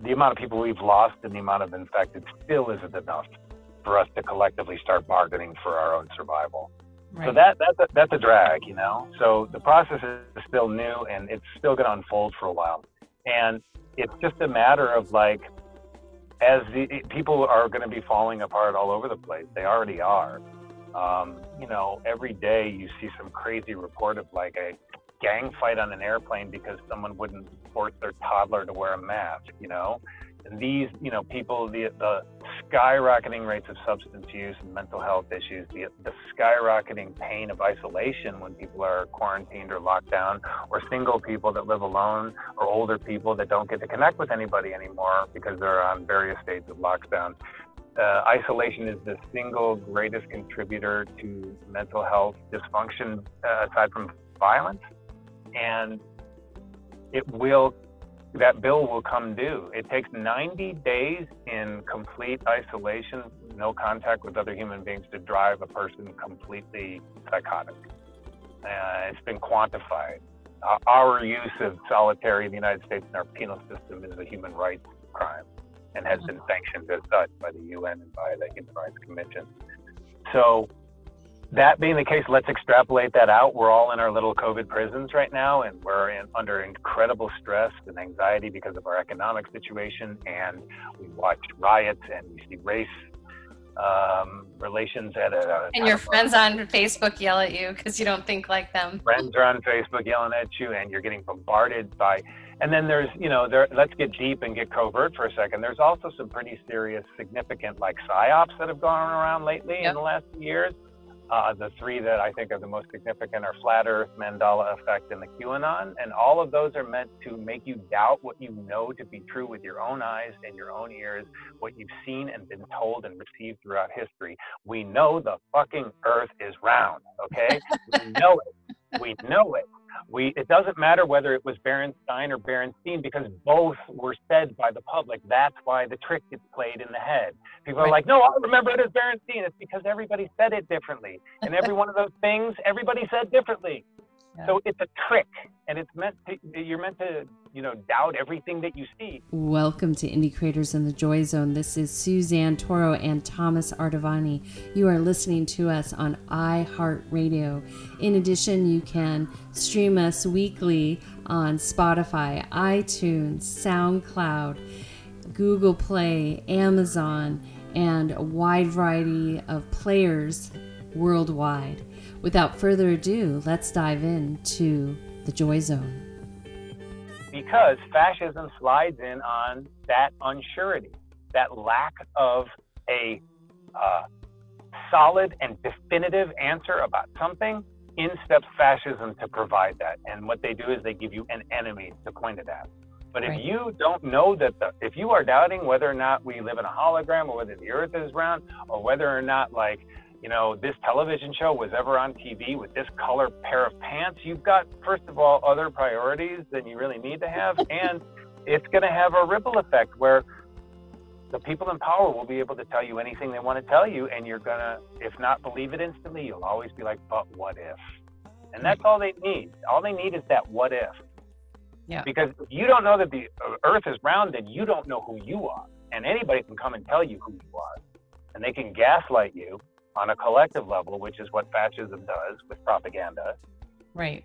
the amount of people we've lost and the amount of infected still isn't enough for us to collectively start bargaining for our own survival Right. so that that's a, that's a drag, you know. So the process is still new and it's still going to unfold for a while, and it's just a matter of like, as the people are going to be falling apart all over the place. They already are. Um, you know, every day you see some crazy report of like a gang fight on an airplane because someone wouldn't force their toddler to wear a mask. You know, and these you know people the the skyrocketing rates of substance use and mental health issues, the, the skyrocketing pain of isolation when people are quarantined or locked down, or single people that live alone, or older people that don't get to connect with anybody anymore because they're on various states of lockdown. Uh, isolation is the single greatest contributor to mental health dysfunction uh, aside from violence. And it will that bill will come due. It takes 90 days in complete isolation, no contact with other human beings, to drive a person completely psychotic. Uh, it's been quantified. Our use of solitary in the United States in our penal system is a human rights crime and has been sanctioned as such by the UN and by the Human Rights Commission. So, that being the case, let's extrapolate that out. We're all in our little COVID prisons right now, and we're in, under incredible stress and anxiety because of our economic situation. And we watch riots and we see race um, relations at a. and your friends on Facebook yell at you because you don't think like them. friends are on Facebook yelling at you, and you're getting bombarded by. And then there's, you know, there. Let's get deep and get covert for a second. There's also some pretty serious, significant, like psyops that have gone around lately Yep. in the last years. Uh, the three that I think are the most significant are flat Earth, Mandela effect, and the QAnon. And all of those are meant to make you doubt what you know to be true with your own eyes and your own ears, what you've seen and been told and received throughout history. We know the fucking Earth is round, okay? we know it. We know it. We, it doesn't matter whether it was Berenstain or Berenstein because both were said by the public. That's why the trick gets played in the head. People are like, no, I remember it as Berenstein. It's because everybody said it differently. And every one of those things, everybody said differently. Yeah. So it's a trick, and it's meant to, you're meant to, you know, doubt everything that you see. Welcome to Indie Creators in the Joy Zone. This is Suzanne Toro and Thomas Artavani. You are listening to us on iHeartRadio. In addition, you can stream us weekly on Spotify, iTunes, SoundCloud, Google Play, Amazon, and a wide variety of players worldwide. Without further ado, let's dive into the Joy Zone. Because fascism slides in on that unsurety, that lack of a uh, solid and definitive answer about something. In steps fascism to provide that. And what they do is they give you an enemy to point it at. But if right. you don't know that the, if you are doubting whether or not we live in a hologram or whether the earth is round or whether or not like you know, this television show was ever on TV with this color pair of pants, you've got, first of all, other priorities than you really need to have. and it's going to have a ripple effect where the people in power will be able to tell you anything they want to tell you. And you're going to, if not believe it instantly, you'll always be like, but what if? And that's all they need. All they need is that what if. Yeah. Because if you don't know that the uh, earth is round, then you don't know who you are. And anybody can come and tell you who you are. And they can gaslight you on a collective level, which is what fascism does with propaganda, right,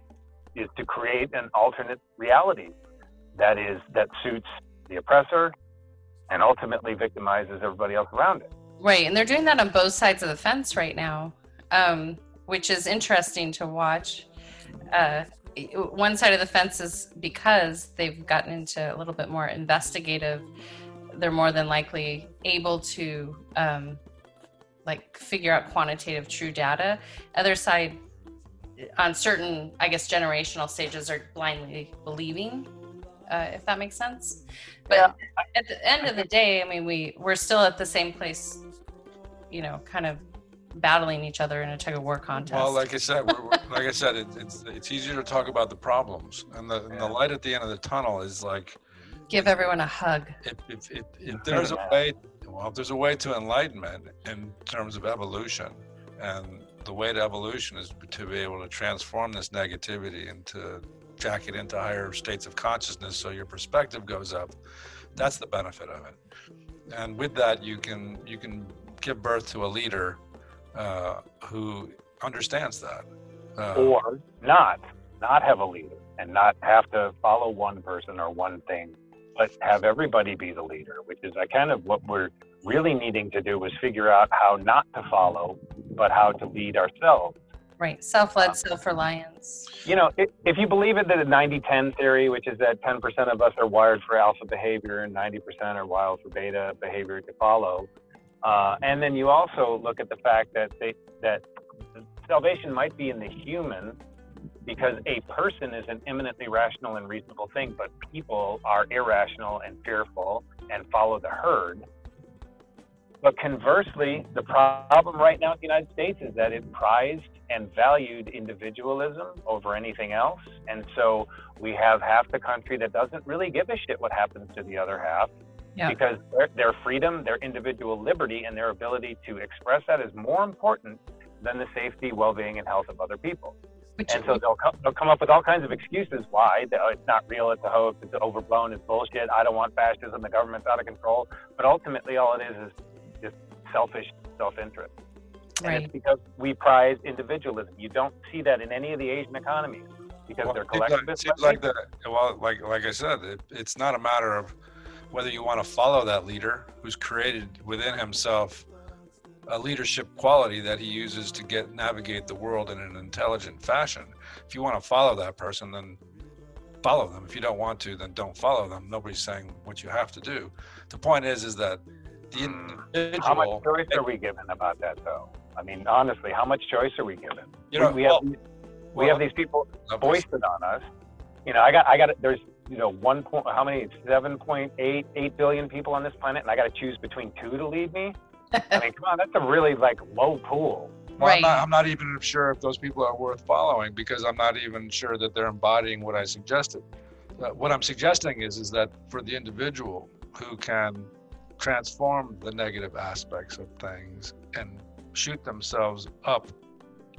is to create an alternate reality that is that suits the oppressor and ultimately victimizes everybody else around it. Right, and they're doing that on both sides of the fence right now, um, which is interesting to watch. Uh, one side of the fence is because they've gotten into a little bit more investigative. They're more than likely able to um, like figure out quantitative true data. Other side, on certain, I guess, generational stages, are blindly believing. Uh, if that makes sense. But yeah. at the end of the day, I mean, we we're still at the same place, you know, kind of battling each other in a tug of war contest. Well, like I said, we're, we're, like I said, it, it's it's easier to talk about the problems, and the, and the light at the end of the tunnel is like give everyone a hug. If if, if, if there's a way well, there's a way to enlightenment in terms of evolution, and the way to evolution is to be able to transform this negativity and to jack it into higher states of consciousness so your perspective goes up. That's the benefit of it. And with that, you can you can give birth to a leader uh, who understands that. Uh, or not, not have a leader and not have to follow one person or one thing but have everybody be the leader, which is kind of what we're really needing to do is figure out how not to follow, but how to lead ourselves. Right, self-led, self-reliance. You know, if, if you believe in the 90-10 theory, which is that 10% of us are wired for alpha behavior and 90% are wired for beta behavior to follow, uh, and then you also look at the fact that they, that salvation might be in the human because a person is an eminently rational and reasonable thing, but people are irrational and fearful and follow the herd. But conversely, the problem right now in the United States is that it prized and valued individualism over anything else. And so we have half the country that doesn't really give a shit what happens to the other half. Yeah. Because their, their freedom, their individual liberty, and their ability to express that is more important than the safety, well being, and health of other people. Which and so they'll come, they'll come up with all kinds of excuses why oh, it's not real, it's a hoax, it's overblown, it's bullshit. I don't want fascism, the government's out of control. But ultimately, all it is is just selfish self-interest. Right. And it's because we prize individualism. You don't see that in any of the Asian economies because well, they're collectivist. It seems like, the well, like like I said, it, it's not a matter of whether you want to follow that leader who's created within himself a leadership quality that he uses to get navigate the world in an intelligent fashion. If you want to follow that person, then follow them. If you don't want to, then don't follow them. Nobody's saying what you have to do. The point is, is that the individual. How much choice are we given about that, though? I mean, honestly, how much choice are we given? You know, we, we have we well, have these people foisted on us. You know, I got I got there's you know one point how many seven point eight eight billion people on this planet, and I got to choose between two to lead me. I mean, come on, that's a really like low pool. Well, right. I'm not, I'm not even sure if those people are worth following because I'm not even sure that they're embodying what I suggested. Uh, what I'm suggesting is is that for the individual who can transform the negative aspects of things and shoot themselves up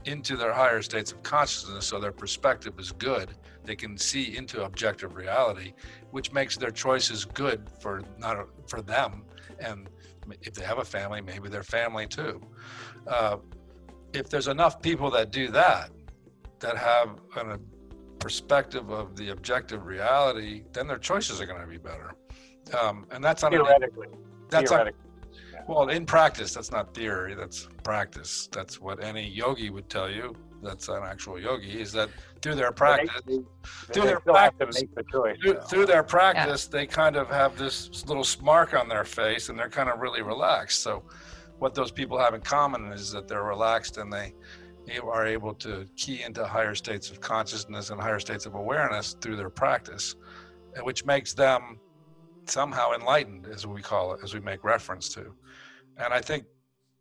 into their higher states of consciousness so their perspective is good they can see into objective reality which makes their choices good for not for them and if they have a family maybe their family too uh, if there's enough people that do that that have a perspective of the objective reality then their choices are going to be better um, and that's theoretically that's theoretically. Well, in practice, that's not theory. That's practice. That's what any yogi would tell you. That's an actual yogi. Is that through their practice, they, through their practice, the choice, through, through, their practice, yeah. they kind of have this little smirk on their face, and they're kind of really relaxed. So, what those people have in common is that they're relaxed and they are able to key into higher states of consciousness and higher states of awareness through their practice, which makes them somehow enlightened, as we call it, as we make reference to. And I think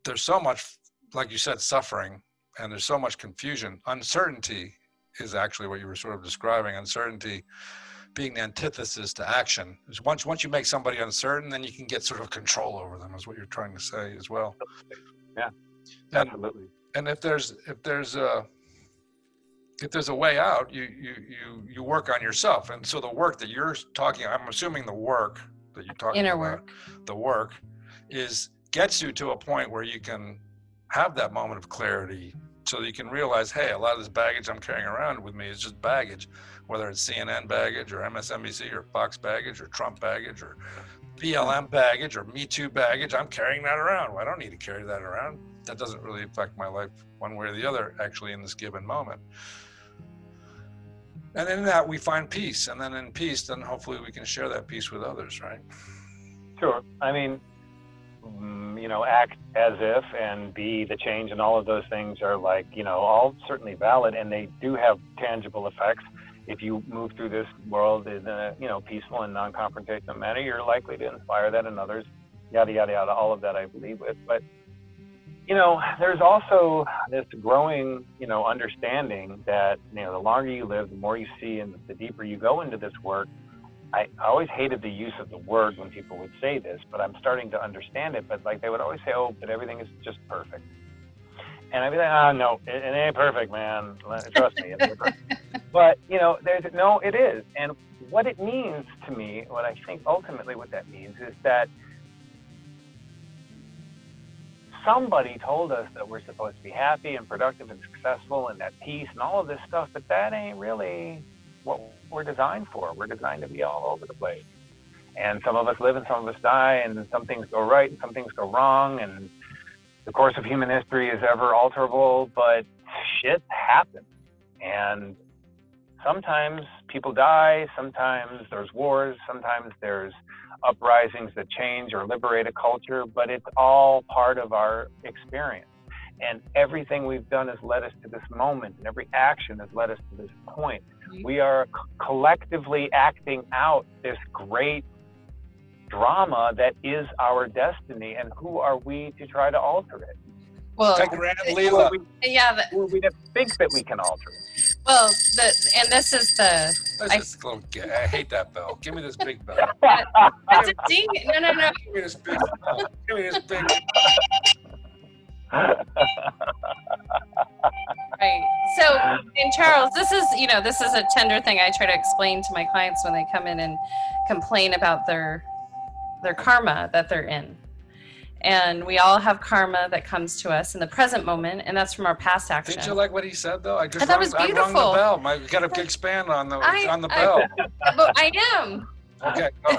there's so much, like you said, suffering, and there's so much confusion. Uncertainty is actually what you were sort of describing. Uncertainty being the antithesis to action. Once once you make somebody uncertain, then you can get sort of control over them. Is what you're trying to say as well. Yeah, and, absolutely. And if there's if there's a if there's a way out, you you you you work on yourself. And so the work that you're talking, I'm assuming the work that you're talking inner about, work, the work is gets you to a point where you can have that moment of clarity so you can realize, hey, a lot of this baggage I'm carrying around with me is just baggage, whether it's CNN baggage or MSNBC or Fox baggage or Trump baggage or BLM baggage or Me Too baggage. I'm carrying that around. Well, I don't need to carry that around. That doesn't really affect my life one way or the other, actually, in this given moment. And in that, we find peace. And then in peace, then hopefully we can share that peace with others, right? Sure. I mean, Mm, you know, act as if and be the change and all of those things are like, you know, all certainly valid and they do have tangible effects. If you move through this world in a, you know, peaceful and non-confrontational manner, you're likely to inspire that in others, yada, yada, yada, all of that I believe with. But, you know, there's also this growing, you know, understanding that, you know, the longer you live, the more you see and the deeper you go into this work, I, always hated the use of the word when people would say this, but I'm starting to understand it. But like they would always say, "Oh, but everything is just perfect," and I'd be like, "Ah, oh, no, it, it, ain't perfect, man. Trust me." but you know, there's no, it is, and what it means to me, what I think ultimately what that means is that somebody told us that we're supposed to be happy and productive and successful and at peace and all of this stuff, but that ain't really what we're designed for. We're designed to be all over the place. And some of us live and some of us die, and some things go right and some things go wrong. And the course of human history is ever alterable, but shit happens. And sometimes people die, sometimes there's wars, sometimes there's uprisings that change or liberate a culture, but it's all part of our experience. And everything we've done has led us to this moment, and every action has led us to this point. Mm-hmm. We are collectively acting out this great drama that is our destiny, and who are we to try to alter it? Well, Leela. We, yeah, the, who are we to think that we can alter it? Well, the, and this is the. I, little, I hate that bell. Give me this big bell. It's a ding. No, no, no. Give me this big bell. Give me this big. Right. So, and Charles, this is, you know, this is a tender thing I try to explain to my clients when they come in and complain about their their karma that they're in. And we all have karma that comes to us in the present moment, and that's from our past action. Did you like what he said, though? I just I thought rung, it was beautiful. I rung the bell. I got to expand on the I, on the bell. I, but I am. Okay. Oh.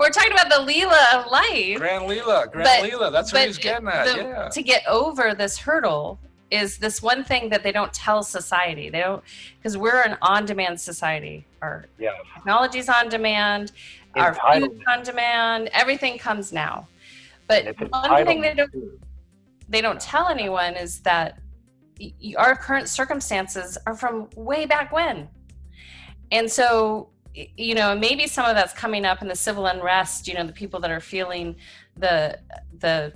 We're talking about the Leela of life. Grand Leela, Grand but, Leela. That's what he's getting at. The, yeah. To get over this hurdle is this one thing that they don't tell society. They don't because we're an on-demand society. Our yeah. technology's on demand, our food's on demand. Everything comes now. But one thing they don't. they don't tell anyone is that our current circumstances are from way back when. And so, you know, maybe some of that's coming up in the civil unrest, you know, the people that are feeling the the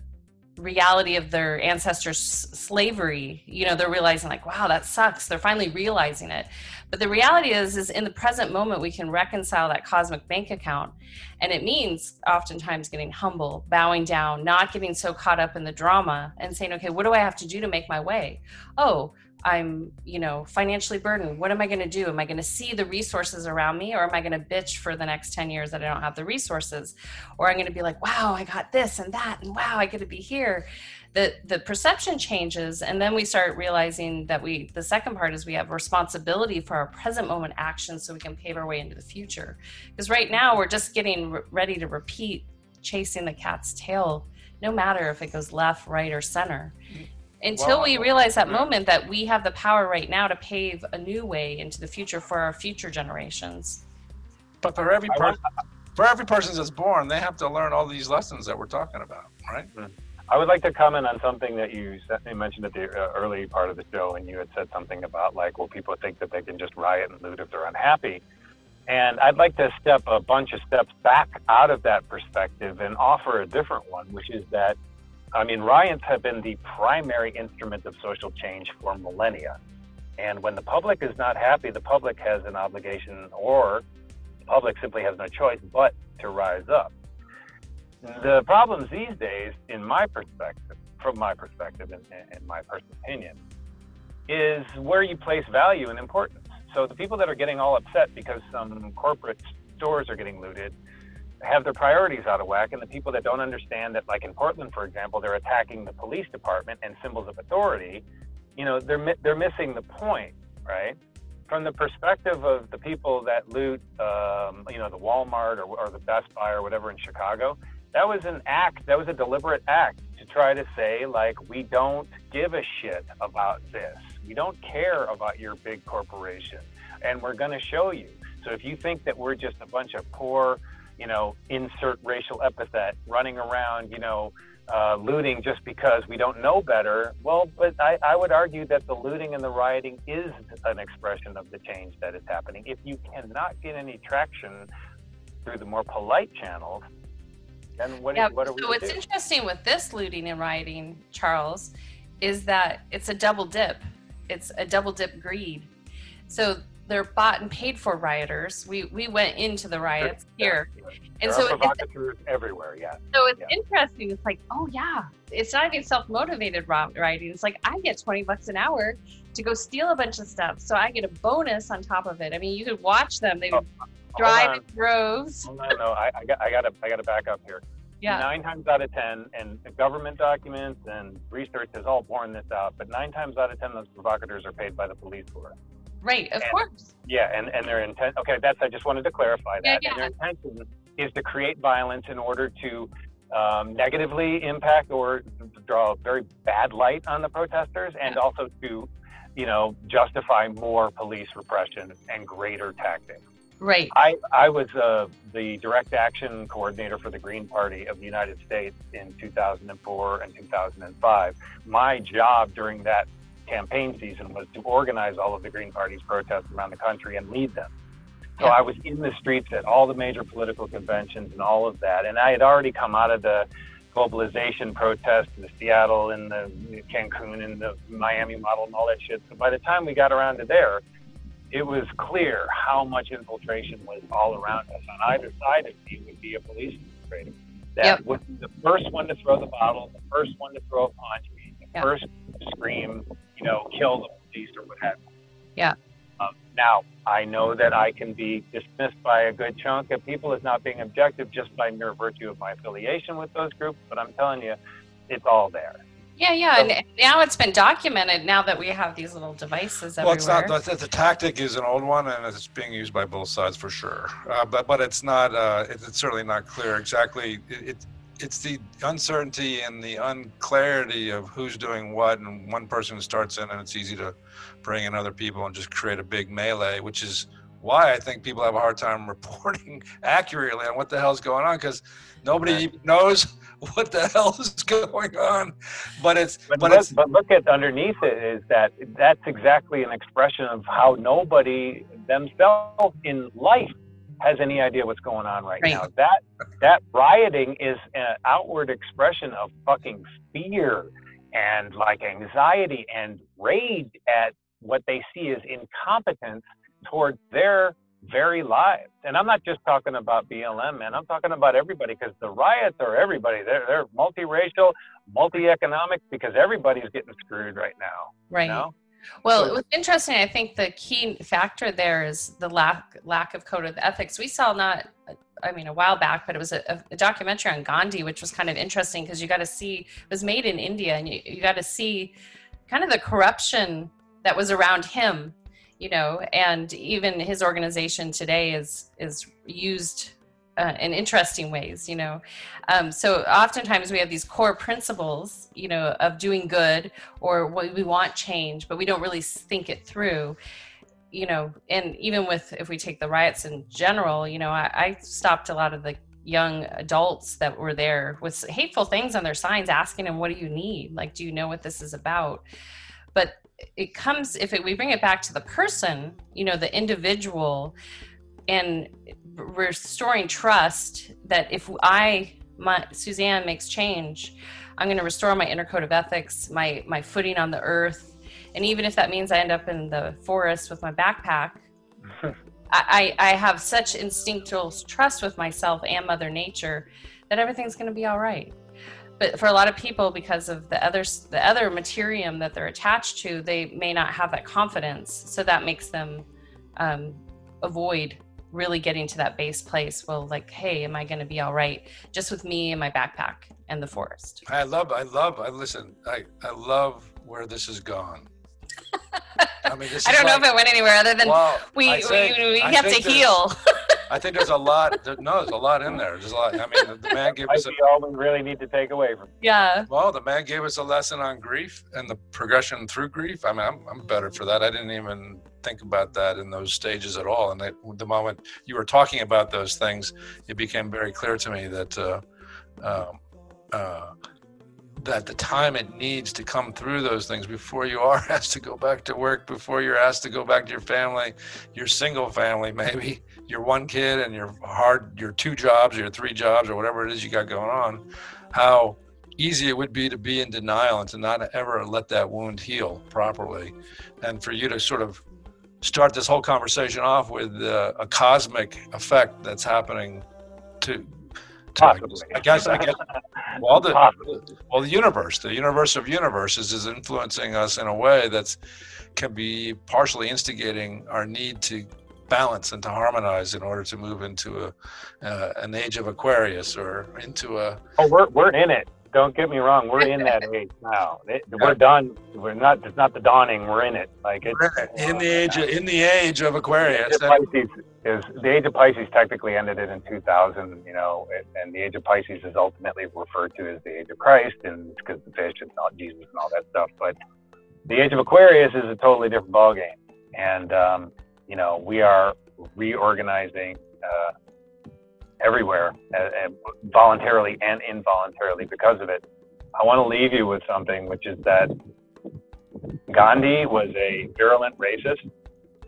reality of their ancestors slavery you know they're realizing like wow that sucks. They're finally realizing it. But the reality is is in the present moment we can reconcile that cosmic bank account and it means oftentimes getting humble bowing down not getting so caught up in the drama and saying okay what do i have to do to make my way? Oh I'm, you know, financially burdened. What am I going to do? Am I going to see the resources around me or am I going to bitch for the next 10 years that I don't have the resources? Or I'm going to be like, wow, I got this and that and wow, I get to be here. The the perception changes and then we start realizing that we the second part is we have responsibility for our present moment actions so we can pave our way into the future. Because right now we're just getting ready to repeat chasing the cat's tail no matter if it goes left, right or center mm-hmm. Until we realize that moment that we have the power right now to pave a new way into the future for our future generations. But for every person, for every person that's born, they have to learn all these lessons that we're talking about, right? Hmm. I would like to comment on something that you mentioned at the uh, early part of the show, and you had said something about like, well, people think that they can just riot and loot if they're unhappy. And I'd like to step a bunch of steps back out of that perspective and offer a different one, which is that I mean, riots have been the primary instrument of social change for millennia. And when the public is not happy, the public has an obligation, or the public simply has no choice but to rise up. The problems these days, in my perspective, from my perspective and, and my personal opinion, is where you place value and importance. So the people that are getting all upset because some corporate stores are getting looted have their priorities out of whack, and the people that don't understand that, like in Portland, for example, they're attacking the police department and symbols of authority. You know, they're they're missing the point, right? From the perspective of the people that loot, um, you know, the Walmart or, or the Best Buy or whatever in Chicago, that was an act. That was a deliberate act to try to say, like, we don't give a shit about this. We don't care about your big corporation, and we're going to show you. So if you think that we're just a bunch of poor you know, insert racial epithet, running around, you know, uh, looting just because we don't know better. Well, but I, I would argue that the looting and the rioting is an expression of the change that is happening. If you cannot get any traction through the more polite channels, then what, yeah, what are we So what's do? interesting with this looting and rioting, Charles, is that it's a double dip. It's a double dip greed. So they're bought and paid for rioters. We we went into the riots here, and there so are provocateurs everywhere. Yeah. So it's yeah. interesting. It's like, oh yeah, it's not even self motivated rioting. It's like I get twenty bucks an hour to go steal a bunch of stuff, so I get a bonus on top of it. I mean, you could watch them. They oh, would oh, drive in droves. Oh, no, no, I, I got I got to I got to back up here. Yeah. Nine times out of ten, and government documents and research has all borne this out, but nine times out of ten, those provocateurs are paid by the police for it. Right, of and, course. Yeah, and, and their intent, okay, that's, I just wanted to clarify that. Yeah, yeah. And their intention is to create violence in order to um, negatively impact or draw a very bad light on the protesters and also to, you know, justify more police repression and greater tactics. Right. I, I was uh, the direct action coordinator for the Green Party of the United States in 2004 and 2005. My job during that campaign season was to organize all of the Green Party's protests around the country and lead them. So I was in the streets at all the major political conventions and all of that. And I had already come out of the globalization protests, in Seattle and the Cancun and the Miami model and all that shit. So by the time we got around to there, it was clear how much infiltration was all around us. On either side of me would be a police infiltrator that yep. be the first one to throw the bottle, the first one to throw a punch, the yep. first scream, you know, kill the police or what have you. Yeah. Um, now, I know that I can be dismissed by a good chunk of people as not being objective just by mere virtue of my affiliation with those groups, but I'm telling you, it's all there. Yeah, yeah, so, and now it's been documented. Now that we have these little devices everywhere. Well, it's not. The, the tactic is an old one, and it's being used by both sides for sure. Uh, but but it's not. Uh, it's certainly not clear exactly. It, it, it's the uncertainty and the unclarity of who's doing what and one person starts in and it's easy to bring in other people and just create a big melee which is why I think people have a hard time reporting accurately on what the hell's going on because nobody knows what the hell is going on. But it's but, but look, it's but look at underneath it is that that's exactly an expression of how nobody themselves in life has any idea what's going on right, Right. now. That that rioting is an outward expression of fucking fear and like anxiety and rage at what they see as incompetence towards their very lives. And I'm not just talking about BLM, man. I'm talking about everybody because the riots are everybody. They're they're multiracial, multi-economic because everybody's getting screwed right now. Right. You know? Well, it was interesting. I think the key factor there is the lack lack of code of ethics. We saw not, I mean, a while back, but it was a, a documentary on Gandhi, which was kind of interesting because you got to see it was made in India, and you, you got to see kind of the corruption that was around him, you know, and even his organization today is is used uh, in interesting ways, you know. Um, so oftentimes we have these core principles, you know, of doing good or what we want change, but we don't really think it through. You know, and even with if we take the riots in general, you know, I, I stopped a lot of the young adults that were there with hateful things on their signs, asking them, "What do you need? Like, do you know what this is about?" But it comes if it, we bring it back to the person, you know, the individual, and restoring trust that if I, my Suzanne makes change, I'm going to restore my inner code of ethics, my my footing on the earth, and even if that means I end up in the forest with my backpack, I, I have such instinctual trust with myself and Mother Nature that everything's going to be all right. But for a lot of people, because of the other the other materium that they're attached to, they may not have that confidence. So that makes them um, avoid really getting to that base place. Well, like, hey, am I going to be all right just with me and my backpack and the forest? I love, I love, I listen, I, I love where this has gone. I mean, this I don't know if it went anywhere other than well, we think- we, we have to heal. I think there's a lot. There, no, there's a lot in there. There's a lot. I mean, the man gave Might us a all we really need to take away from. yeah. well. The man gave us a lesson on grief and the progression through grief. I mean, I'm, I'm better for that. I didn't even think about that in those stages at all. And that, the moment you were talking about those things, it became very clear to me that uh, um, uh, that the time it needs to come through those things before you are asked to go back to work, before you're asked to go back to your family, your single family, maybe your one kid and your hard, your two jobs, or your three jobs, or whatever it is you got going on, how easy it would be to be in denial and to not ever let that wound heal properly. And for you to sort of start this whole conversation off with uh, a cosmic effect that's happening to, to I guess. I guess, I guess well, the, Possibly. well, the universe, the universe of universes is influencing us in a way that's can be partially instigating our need to balance and to harmonize in order to move into a uh, an age of Aquarius or into a Oh, we're we're in it. Don't get me wrong. We're in that age now. It, we're done. We're not. It's not the dawning. We're in it. Like it's in the age of, in the age of The Aquarius. age of Pisces is the age of Pisces technically ended it in 2000, you know, and, and the age of Pisces is ultimately referred to as the age of Christ, and it's because the fish and not Jesus and all that stuff. But the age of Aquarius is a totally different ballgame, and um, you know we are reorganizing uh, everywhere, uh, uh, voluntarily and involuntarily because of it. I want to leave you with something, which is that Gandhi was a virulent racist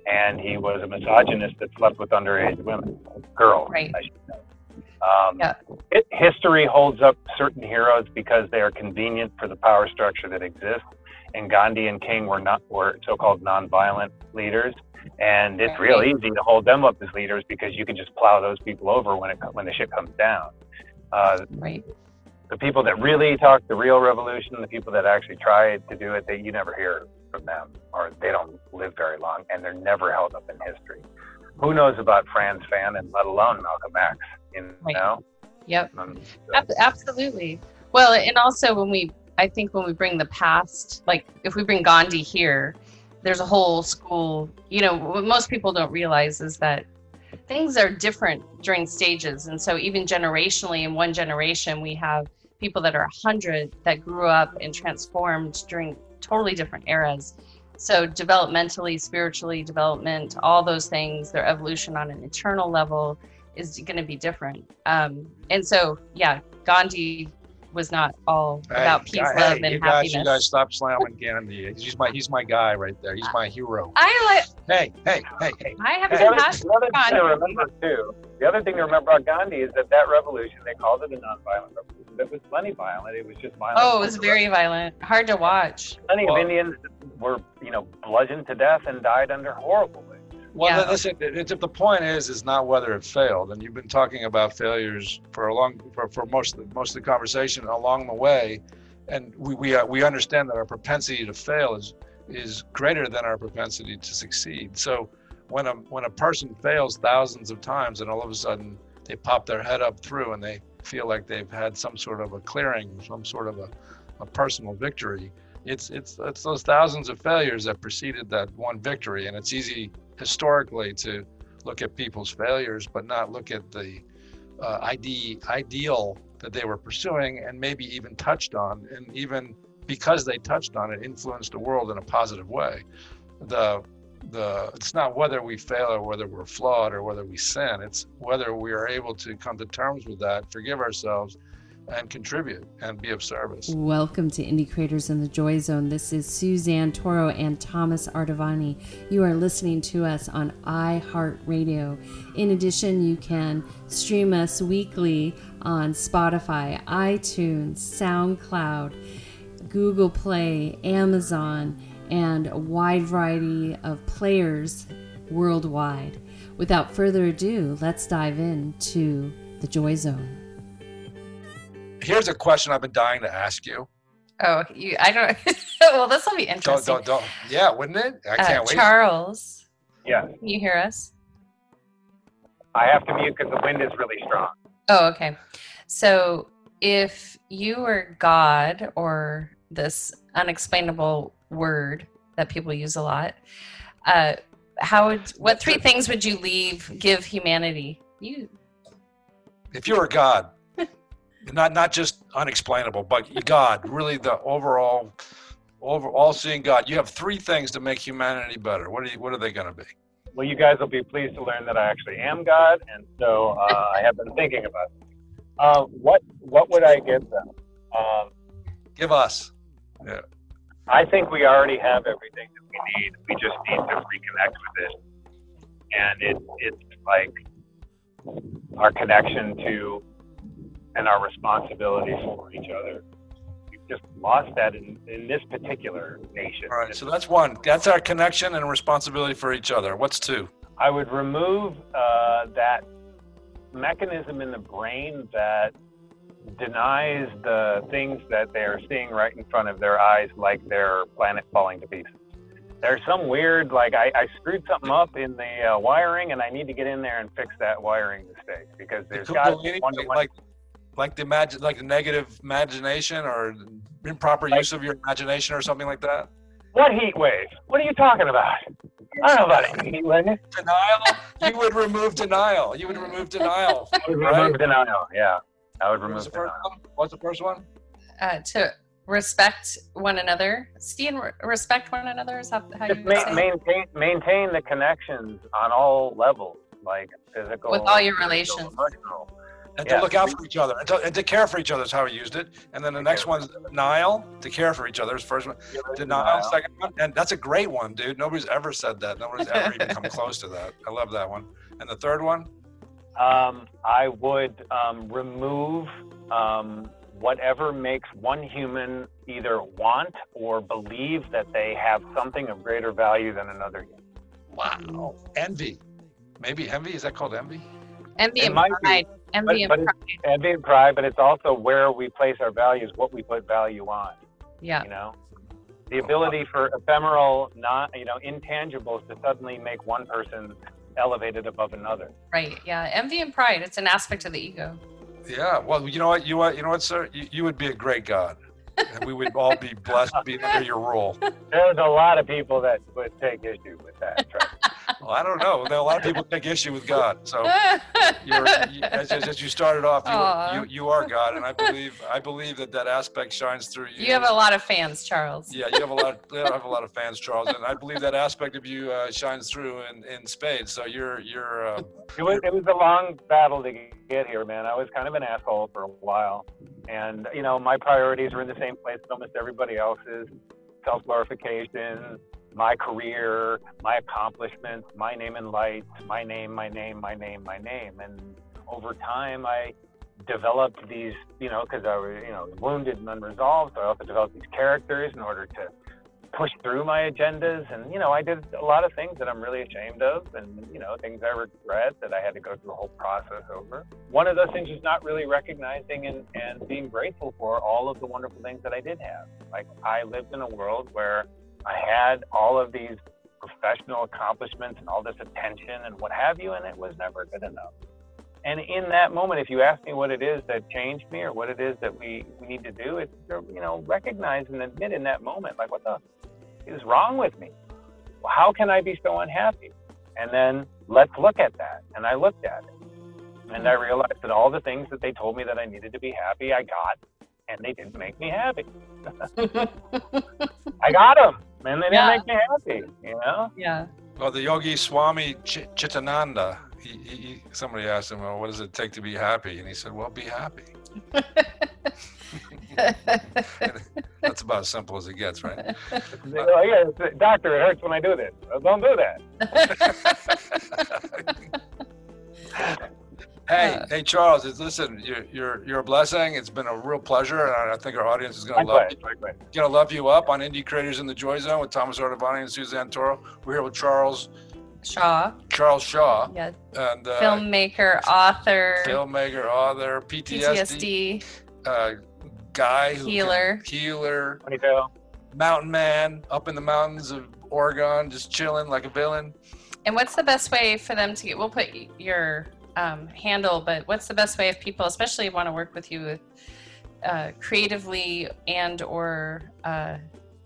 and he was a misogynist that slept with underage women, girls. Right. I should say. Um, Yeah. it, history holds up certain heroes because they are convenient for the power structure that exists. And Gandhi and King were not were so-called nonviolent leaders, and it's real easy to hold them up as leaders because you can just plow those people over when it when the shit comes down. Uh, Right. the people that really talk the real revolution, the people that actually tried to do it, that you never hear from them, or they don't live very long, and they're never held up in history. Who knows about Frantz Fanon, and let alone Malcolm X? You Right. know, Yep. Um, Ab- absolutely. Well, and also when we, I think when we bring the past, like if we bring Gandhi here, there's a whole school. You know, what most people don't realize is that things are different during stages, and so even generationally, in one generation, we have people that are 100 that grew up and transformed during totally different eras so developmentally, spiritually, development, all those things, their evolution on an internal level is going to be different. Um, and so, yeah, Gandhi was not all hey, about peace, hey, love, and you guys. You guys stop slamming Gandhi. He's my he's my guy right there. He's uh, my hero. I like. Hey, hey, hey, hey. I have compassion for Gandhi. remember too. The other thing to remember about Gandhi is that that revolution they called it a nonviolent revolution. It was plenty violent. It was just violent. Oh, it was very violent. Hard to watch. Plenty well, of Indians were you know bludgeoned to death and died under horrible ways. Well, yeah. listen. It's, the point is, is not whether it failed, and you've been talking about failures for a long, for, for most of the, most of the conversation along the way, and we we uh, we understand that our propensity to fail is is greater than our propensity to succeed. So, when a when a person fails thousands of times, and all of a sudden they pop their head up through, and they feel like they've had some sort of a clearing, some sort of a, a personal victory. It's it's it's those thousands of failures that preceded that one victory, and it's easy historically to look at people's failures, but not look at the uh, ide- ideal that they were pursuing and maybe even touched on, and even because they touched on it, influenced the world in a positive way. The the it's not whether we fail or whether we're flawed or whether we sin. It's whether we are able to come to terms with that, forgive ourselves, and contribute and be of service. Welcome to Indie Creators in the Joy Zone. This is Suzanne Toro and Thomas Ardavani. You are listening to us on iHeartRadio. In addition, you can stream us weekly on Spotify, iTunes, SoundCloud, Google Play, Amazon, and a wide variety of players worldwide. Without further ado, let's dive into the Joy Zone here's a question I've been dying to ask you. Oh, you, I don't. well, this will be interesting. Don't, don't, don't. Yeah, wouldn't it? I can't uh, wait. Charles. Yeah. Can you hear us? I have to mute because the wind is really strong. Oh, okay. So, if you were God or this unexplainable word that people use a lot, uh, how would what three things would you leave give humanity? You. If you were God, not not just unexplainable, but God, really the overall, over all seeing God. You have three things to make humanity better. What are you, what are they going to be? Well, you guys will be pleased to learn that I actually am God, and so uh, I have been thinking about it. Uh, what what would I give them? Um, give us. Yeah. I think we already have everything that we need. We just need to reconnect with it, and it it's like our connection to and our responsibilities for each other. We've just lost that in, in this particular nation. All right, so that's one. That's our connection and responsibility for each other. What's two? I would remove uh, that mechanism in the brain that denies the things that they are seeing right in front of their eyes, like their planet falling to pieces. There's some weird, like I, I screwed something up in the uh, wiring, and I need to get in there and fix that wiring mistake because there's got one to one. Like like the imagine like the negative imagination or improper like, use of your imagination or something like that? What heat wave? What are you talking about? I don't know about heat wave. Denial. you would remove denial. You would remove denial. I would right? remove denial. Yeah, I would remove What's denial. What's the first one? Uh, to respect one another. See and respect one another is how, how you ma- maintain maintain the connections on all levels, like physical, with all your relations. Emotional and yeah. to look out for each other and to, and to, care for each other is how he used it. And then the next one's denial, to care for each other is first one. Denial, second one. And that's a great one, dude. Nobody's ever said that. Nobody's ever even come close to that. I love that one. And the third one? Um, I would um, remove um, whatever makes one human either want or believe that they have something of greater value than another human. Wow. Envy. Maybe envy. Is that called envy? Envy and pride. Envy but, and pride. Envy and pride, but it's also where we place our values, what we put value on. Yeah. You know, the ability for ephemeral, not you know, intangibles to suddenly make one person elevated above another. Right. Yeah. Envy and pride. It's an aspect of the ego. Yeah. Well, you know what? You what? You know what, sir? You, you would be a great God. And we would all be blessed to be under your rule. There's a lot of people that would take issue with that. well, I don't know. A lot of people take issue with God. So, you're, you, as, as, you started off, you, you, you are God, and I believe I believe that that aspect shines through you. You have a lot of fans, Charles. Yeah, you have a lot. You have a lot of fans, Charles, and I believe that aspect of you uh, shines through in, in spades. So you're you're. Uh, it was it was a long battle to get here, man. I was kind of an asshole for a while, and you know my priorities were in the same place as almost everybody else's: self glorification, my career, my accomplishments, my name in lights, my name, my name, my name, my name. And over time, I developed these, you know, because I was, you know, wounded and unresolved. So I also developed these characters in order to push through my agendas. And, you know, I did a lot of things that I'm really ashamed of and, you know, things I regret that I had to go through a whole process over. One of those things is not really recognizing and, and being grateful for all of the wonderful things that I did have. Like, I lived in a world where I had all of these professional accomplishments and all this attention and what have you, and it was never good enough. And in that moment, if you ask me what it is that changed me or what it is that we, we need to do, it's, you know, recognize and admit in that moment, like, what the is wrong with me? How can I be so unhappy? And then let's look at that. And I looked at it. And I realized that all the things that they told me that I needed to be happy, I got, and they didn't make me happy. I got them and they didn't yeah. make me happy, you know? Yeah. Well, the yogi Swami Ch- Chidananda, he, he, somebody asked him, well, what does it take to be happy? And he said, well, be happy. That's about as simple as it gets, right? oh, yeah, doctor, it hurts when I do this. don't do that. Hey, uh, hey, Charles. Listen, you're you're you're a blessing. It's been a real pleasure, and I think our audience is going to love you. Going to love you up on Indie Creators in the Joy Zone with Thomas Artivani and Suzanne Toro. We're here with Charles Shaw. Charles Shaw. Yeah. And uh, filmmaker, author. Filmmaker, author, PTSD. PTSD. Uh, guy healer. Can, healer. Mountain man up in the mountains of Oregon, just chilling like a villain. And what's the best way for them to get? We'll put your um, handle, but what's the best way if people, especially want to work with you uh, creatively and or uh,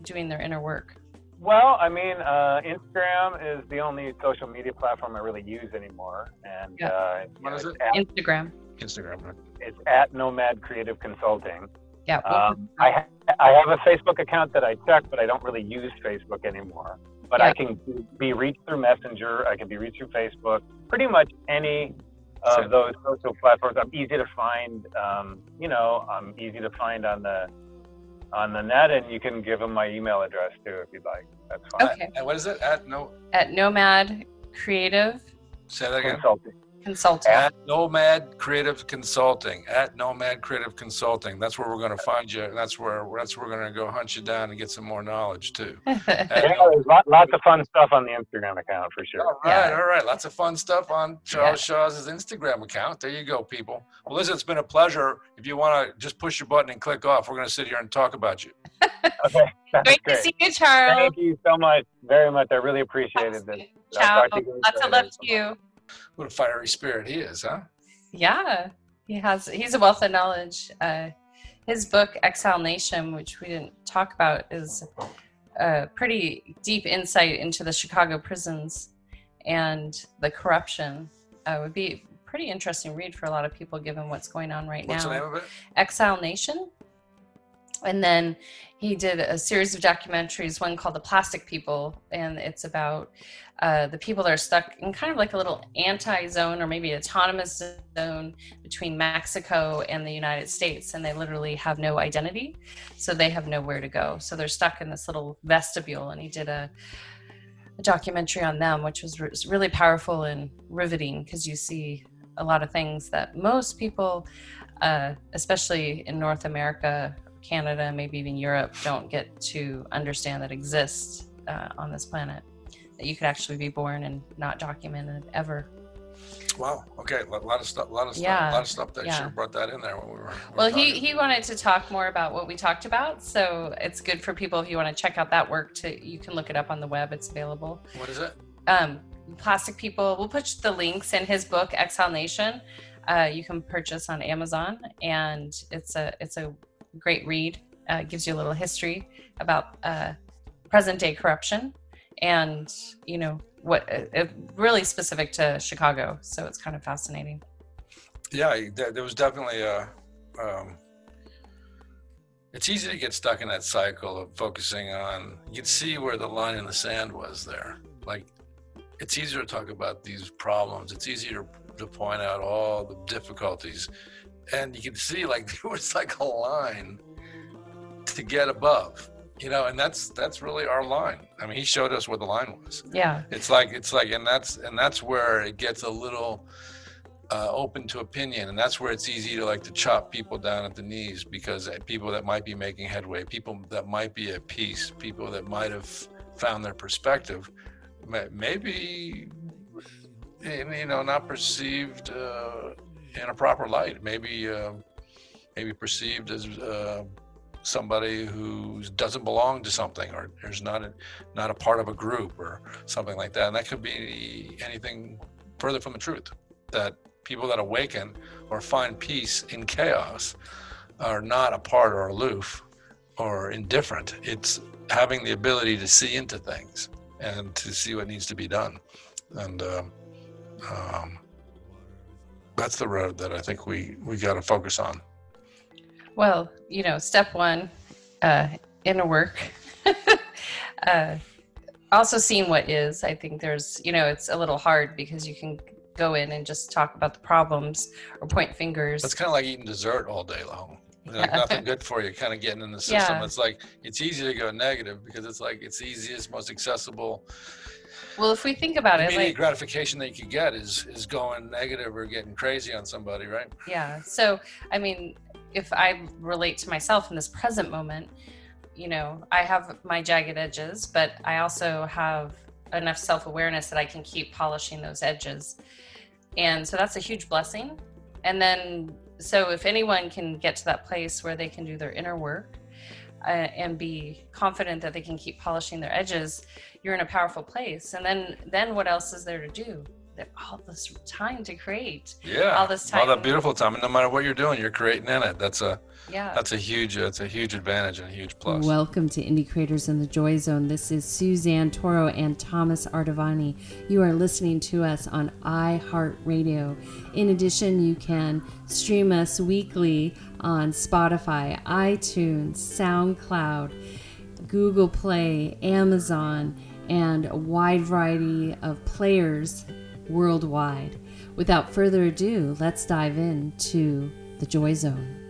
doing their inner work? Well, I mean, uh, Instagram is the only social media platform I really use anymore, and yeah. Uh, what is it? At, Instagram. Instagram. It's at Nomad Creative Consulting. Yeah. Um, I ha- I have a Facebook account that I check, but I don't really use Facebook anymore. But yeah. I can be reached through Messenger. I can be reached through Facebook. Pretty much any of those social platforms. I'm easy to find. Um, you know, I'm easy to find on the on the net, and you can give them my email address too if you'd like. That's fine. Okay. And what is it? At no. At Nomad Creative. Say that again. Consulting. Consulting. At Nomad Creative Consulting. At Nomad Creative Consulting. That's where we're going to find you. That's where that's where we're going to go hunt you down and get some more knowledge too. yeah, there's lots of fun stuff on the Instagram account for sure. All right, yeah. all right. Lots of fun stuff on Charles yeah. Shaw's Instagram account. There you go, people. Well, listen, it's been a pleasure. If you want to just push your button and click off, we're going to sit here and talk about you. okay. Great, great, to see you, Charles. Thank you so much, very much. I really appreciated this. Ciao. Lots of love to you. What a fiery spirit he is, huh? Yeah, he has. He's a wealth of knowledge. Uh, his book Exile Nation, which we didn't talk about, is a pretty deep insight into the Chicago prisons and the corruption. Uh, would be pretty interesting read for a lot of people given what's going on right what's now. What's the name of it? Exile Nation. And then he did a series of documentaries, one called The Plastic People, and it's about uh, the people that are stuck in kind of like a little anti zone or maybe autonomous zone between Mexico and the United States. And they literally have no identity. So they have nowhere to go. So they're stuck in this little vestibule. And he did a, a documentary on them, which was re- really powerful and riveting because you see a lot of things that most people, uh, especially in North America, Canada, maybe even Europe, don't get to understand that exists uh, on this planet that you could actually be born and not documented ever. Wow. Okay. A lot of stuff. A lot of stuff. Yeah. A lot of stuff that yeah. should have brought that in there when we were. well, he he wanted to talk more about what we talked about, so it's good for people if you want to check out that work. To you can look it up on the web. It's available. What is it? Um, Plastic People. We'll put the links in his book Exile Nation. Uh, you can purchase on Amazon, and it's a it's a great read. Uh, gives you a little history about uh, present day corruption and you know what uh, really specific to Chicago. So it's kind of fascinating. Yeah, there was definitely a. Um, it's easy to get stuck in that cycle of focusing on. You can see where the line in the sand was there. Like, it's easier to talk about these problems. It's easier to point out all the difficulties, and you can see like there was like a line to get above you know and that's that's really our line. I mean he showed us where the line was. Yeah. It's like it's like and that's and that's where it gets a little uh, open to opinion and that's where it's easy to like to chop people down at the knees because uh, people that might be making headway people that might be at peace people that might have found their perspective maybe you know not perceived uh, in a proper light. Maybe uh, maybe perceived as uh, somebody who doesn't belong to something or there's not a, not a part of a group or something like that. And that could be anything further from the truth that people that awaken or find peace in chaos are not apart or aloof or indifferent. It's having the ability to see into things and to see what needs to be done. And um, um, that's the road that i think we we got to focus on well, you know, step one, uh, inner work. uh, also seeing what is. I think there's, you know, it's a little hard because you can go in and just talk about the problems or point fingers. It's kind of like eating dessert all day long. Like nothing good for you, kind of getting in the system. Yeah. It's like it's easy to go negative because it's like it's easiest, most accessible. Well, if we think about it, like gratification that you could get is is going negative or getting crazy on somebody, right? Yeah. So, I mean, if I relate to myself in this present moment, you know, I have my jagged edges, but I also have enough self awareness that I can keep polishing those edges. And so that's a huge blessing. And then, so if anyone can get to that place where they can do their inner work uh, and be confident that they can keep polishing their edges, you're in a powerful place. And then, then what else is there to do? all this time to create. Yeah, all this time, all that beautiful time, and no matter what you're doing, you're creating in it. That's a yeah, that's a huge, uh, that's a huge advantage and a huge plus. Welcome to Indie Creators in the Joy Zone. This is Suzanne Toro and Thomas Artavani. You are listening to us on iHeartRadio. In addition, you can stream us weekly on Spotify, iTunes, SoundCloud, Google Play, Amazon and a wide variety of players worldwide. Without further ado, let's dive into the Joy Zone.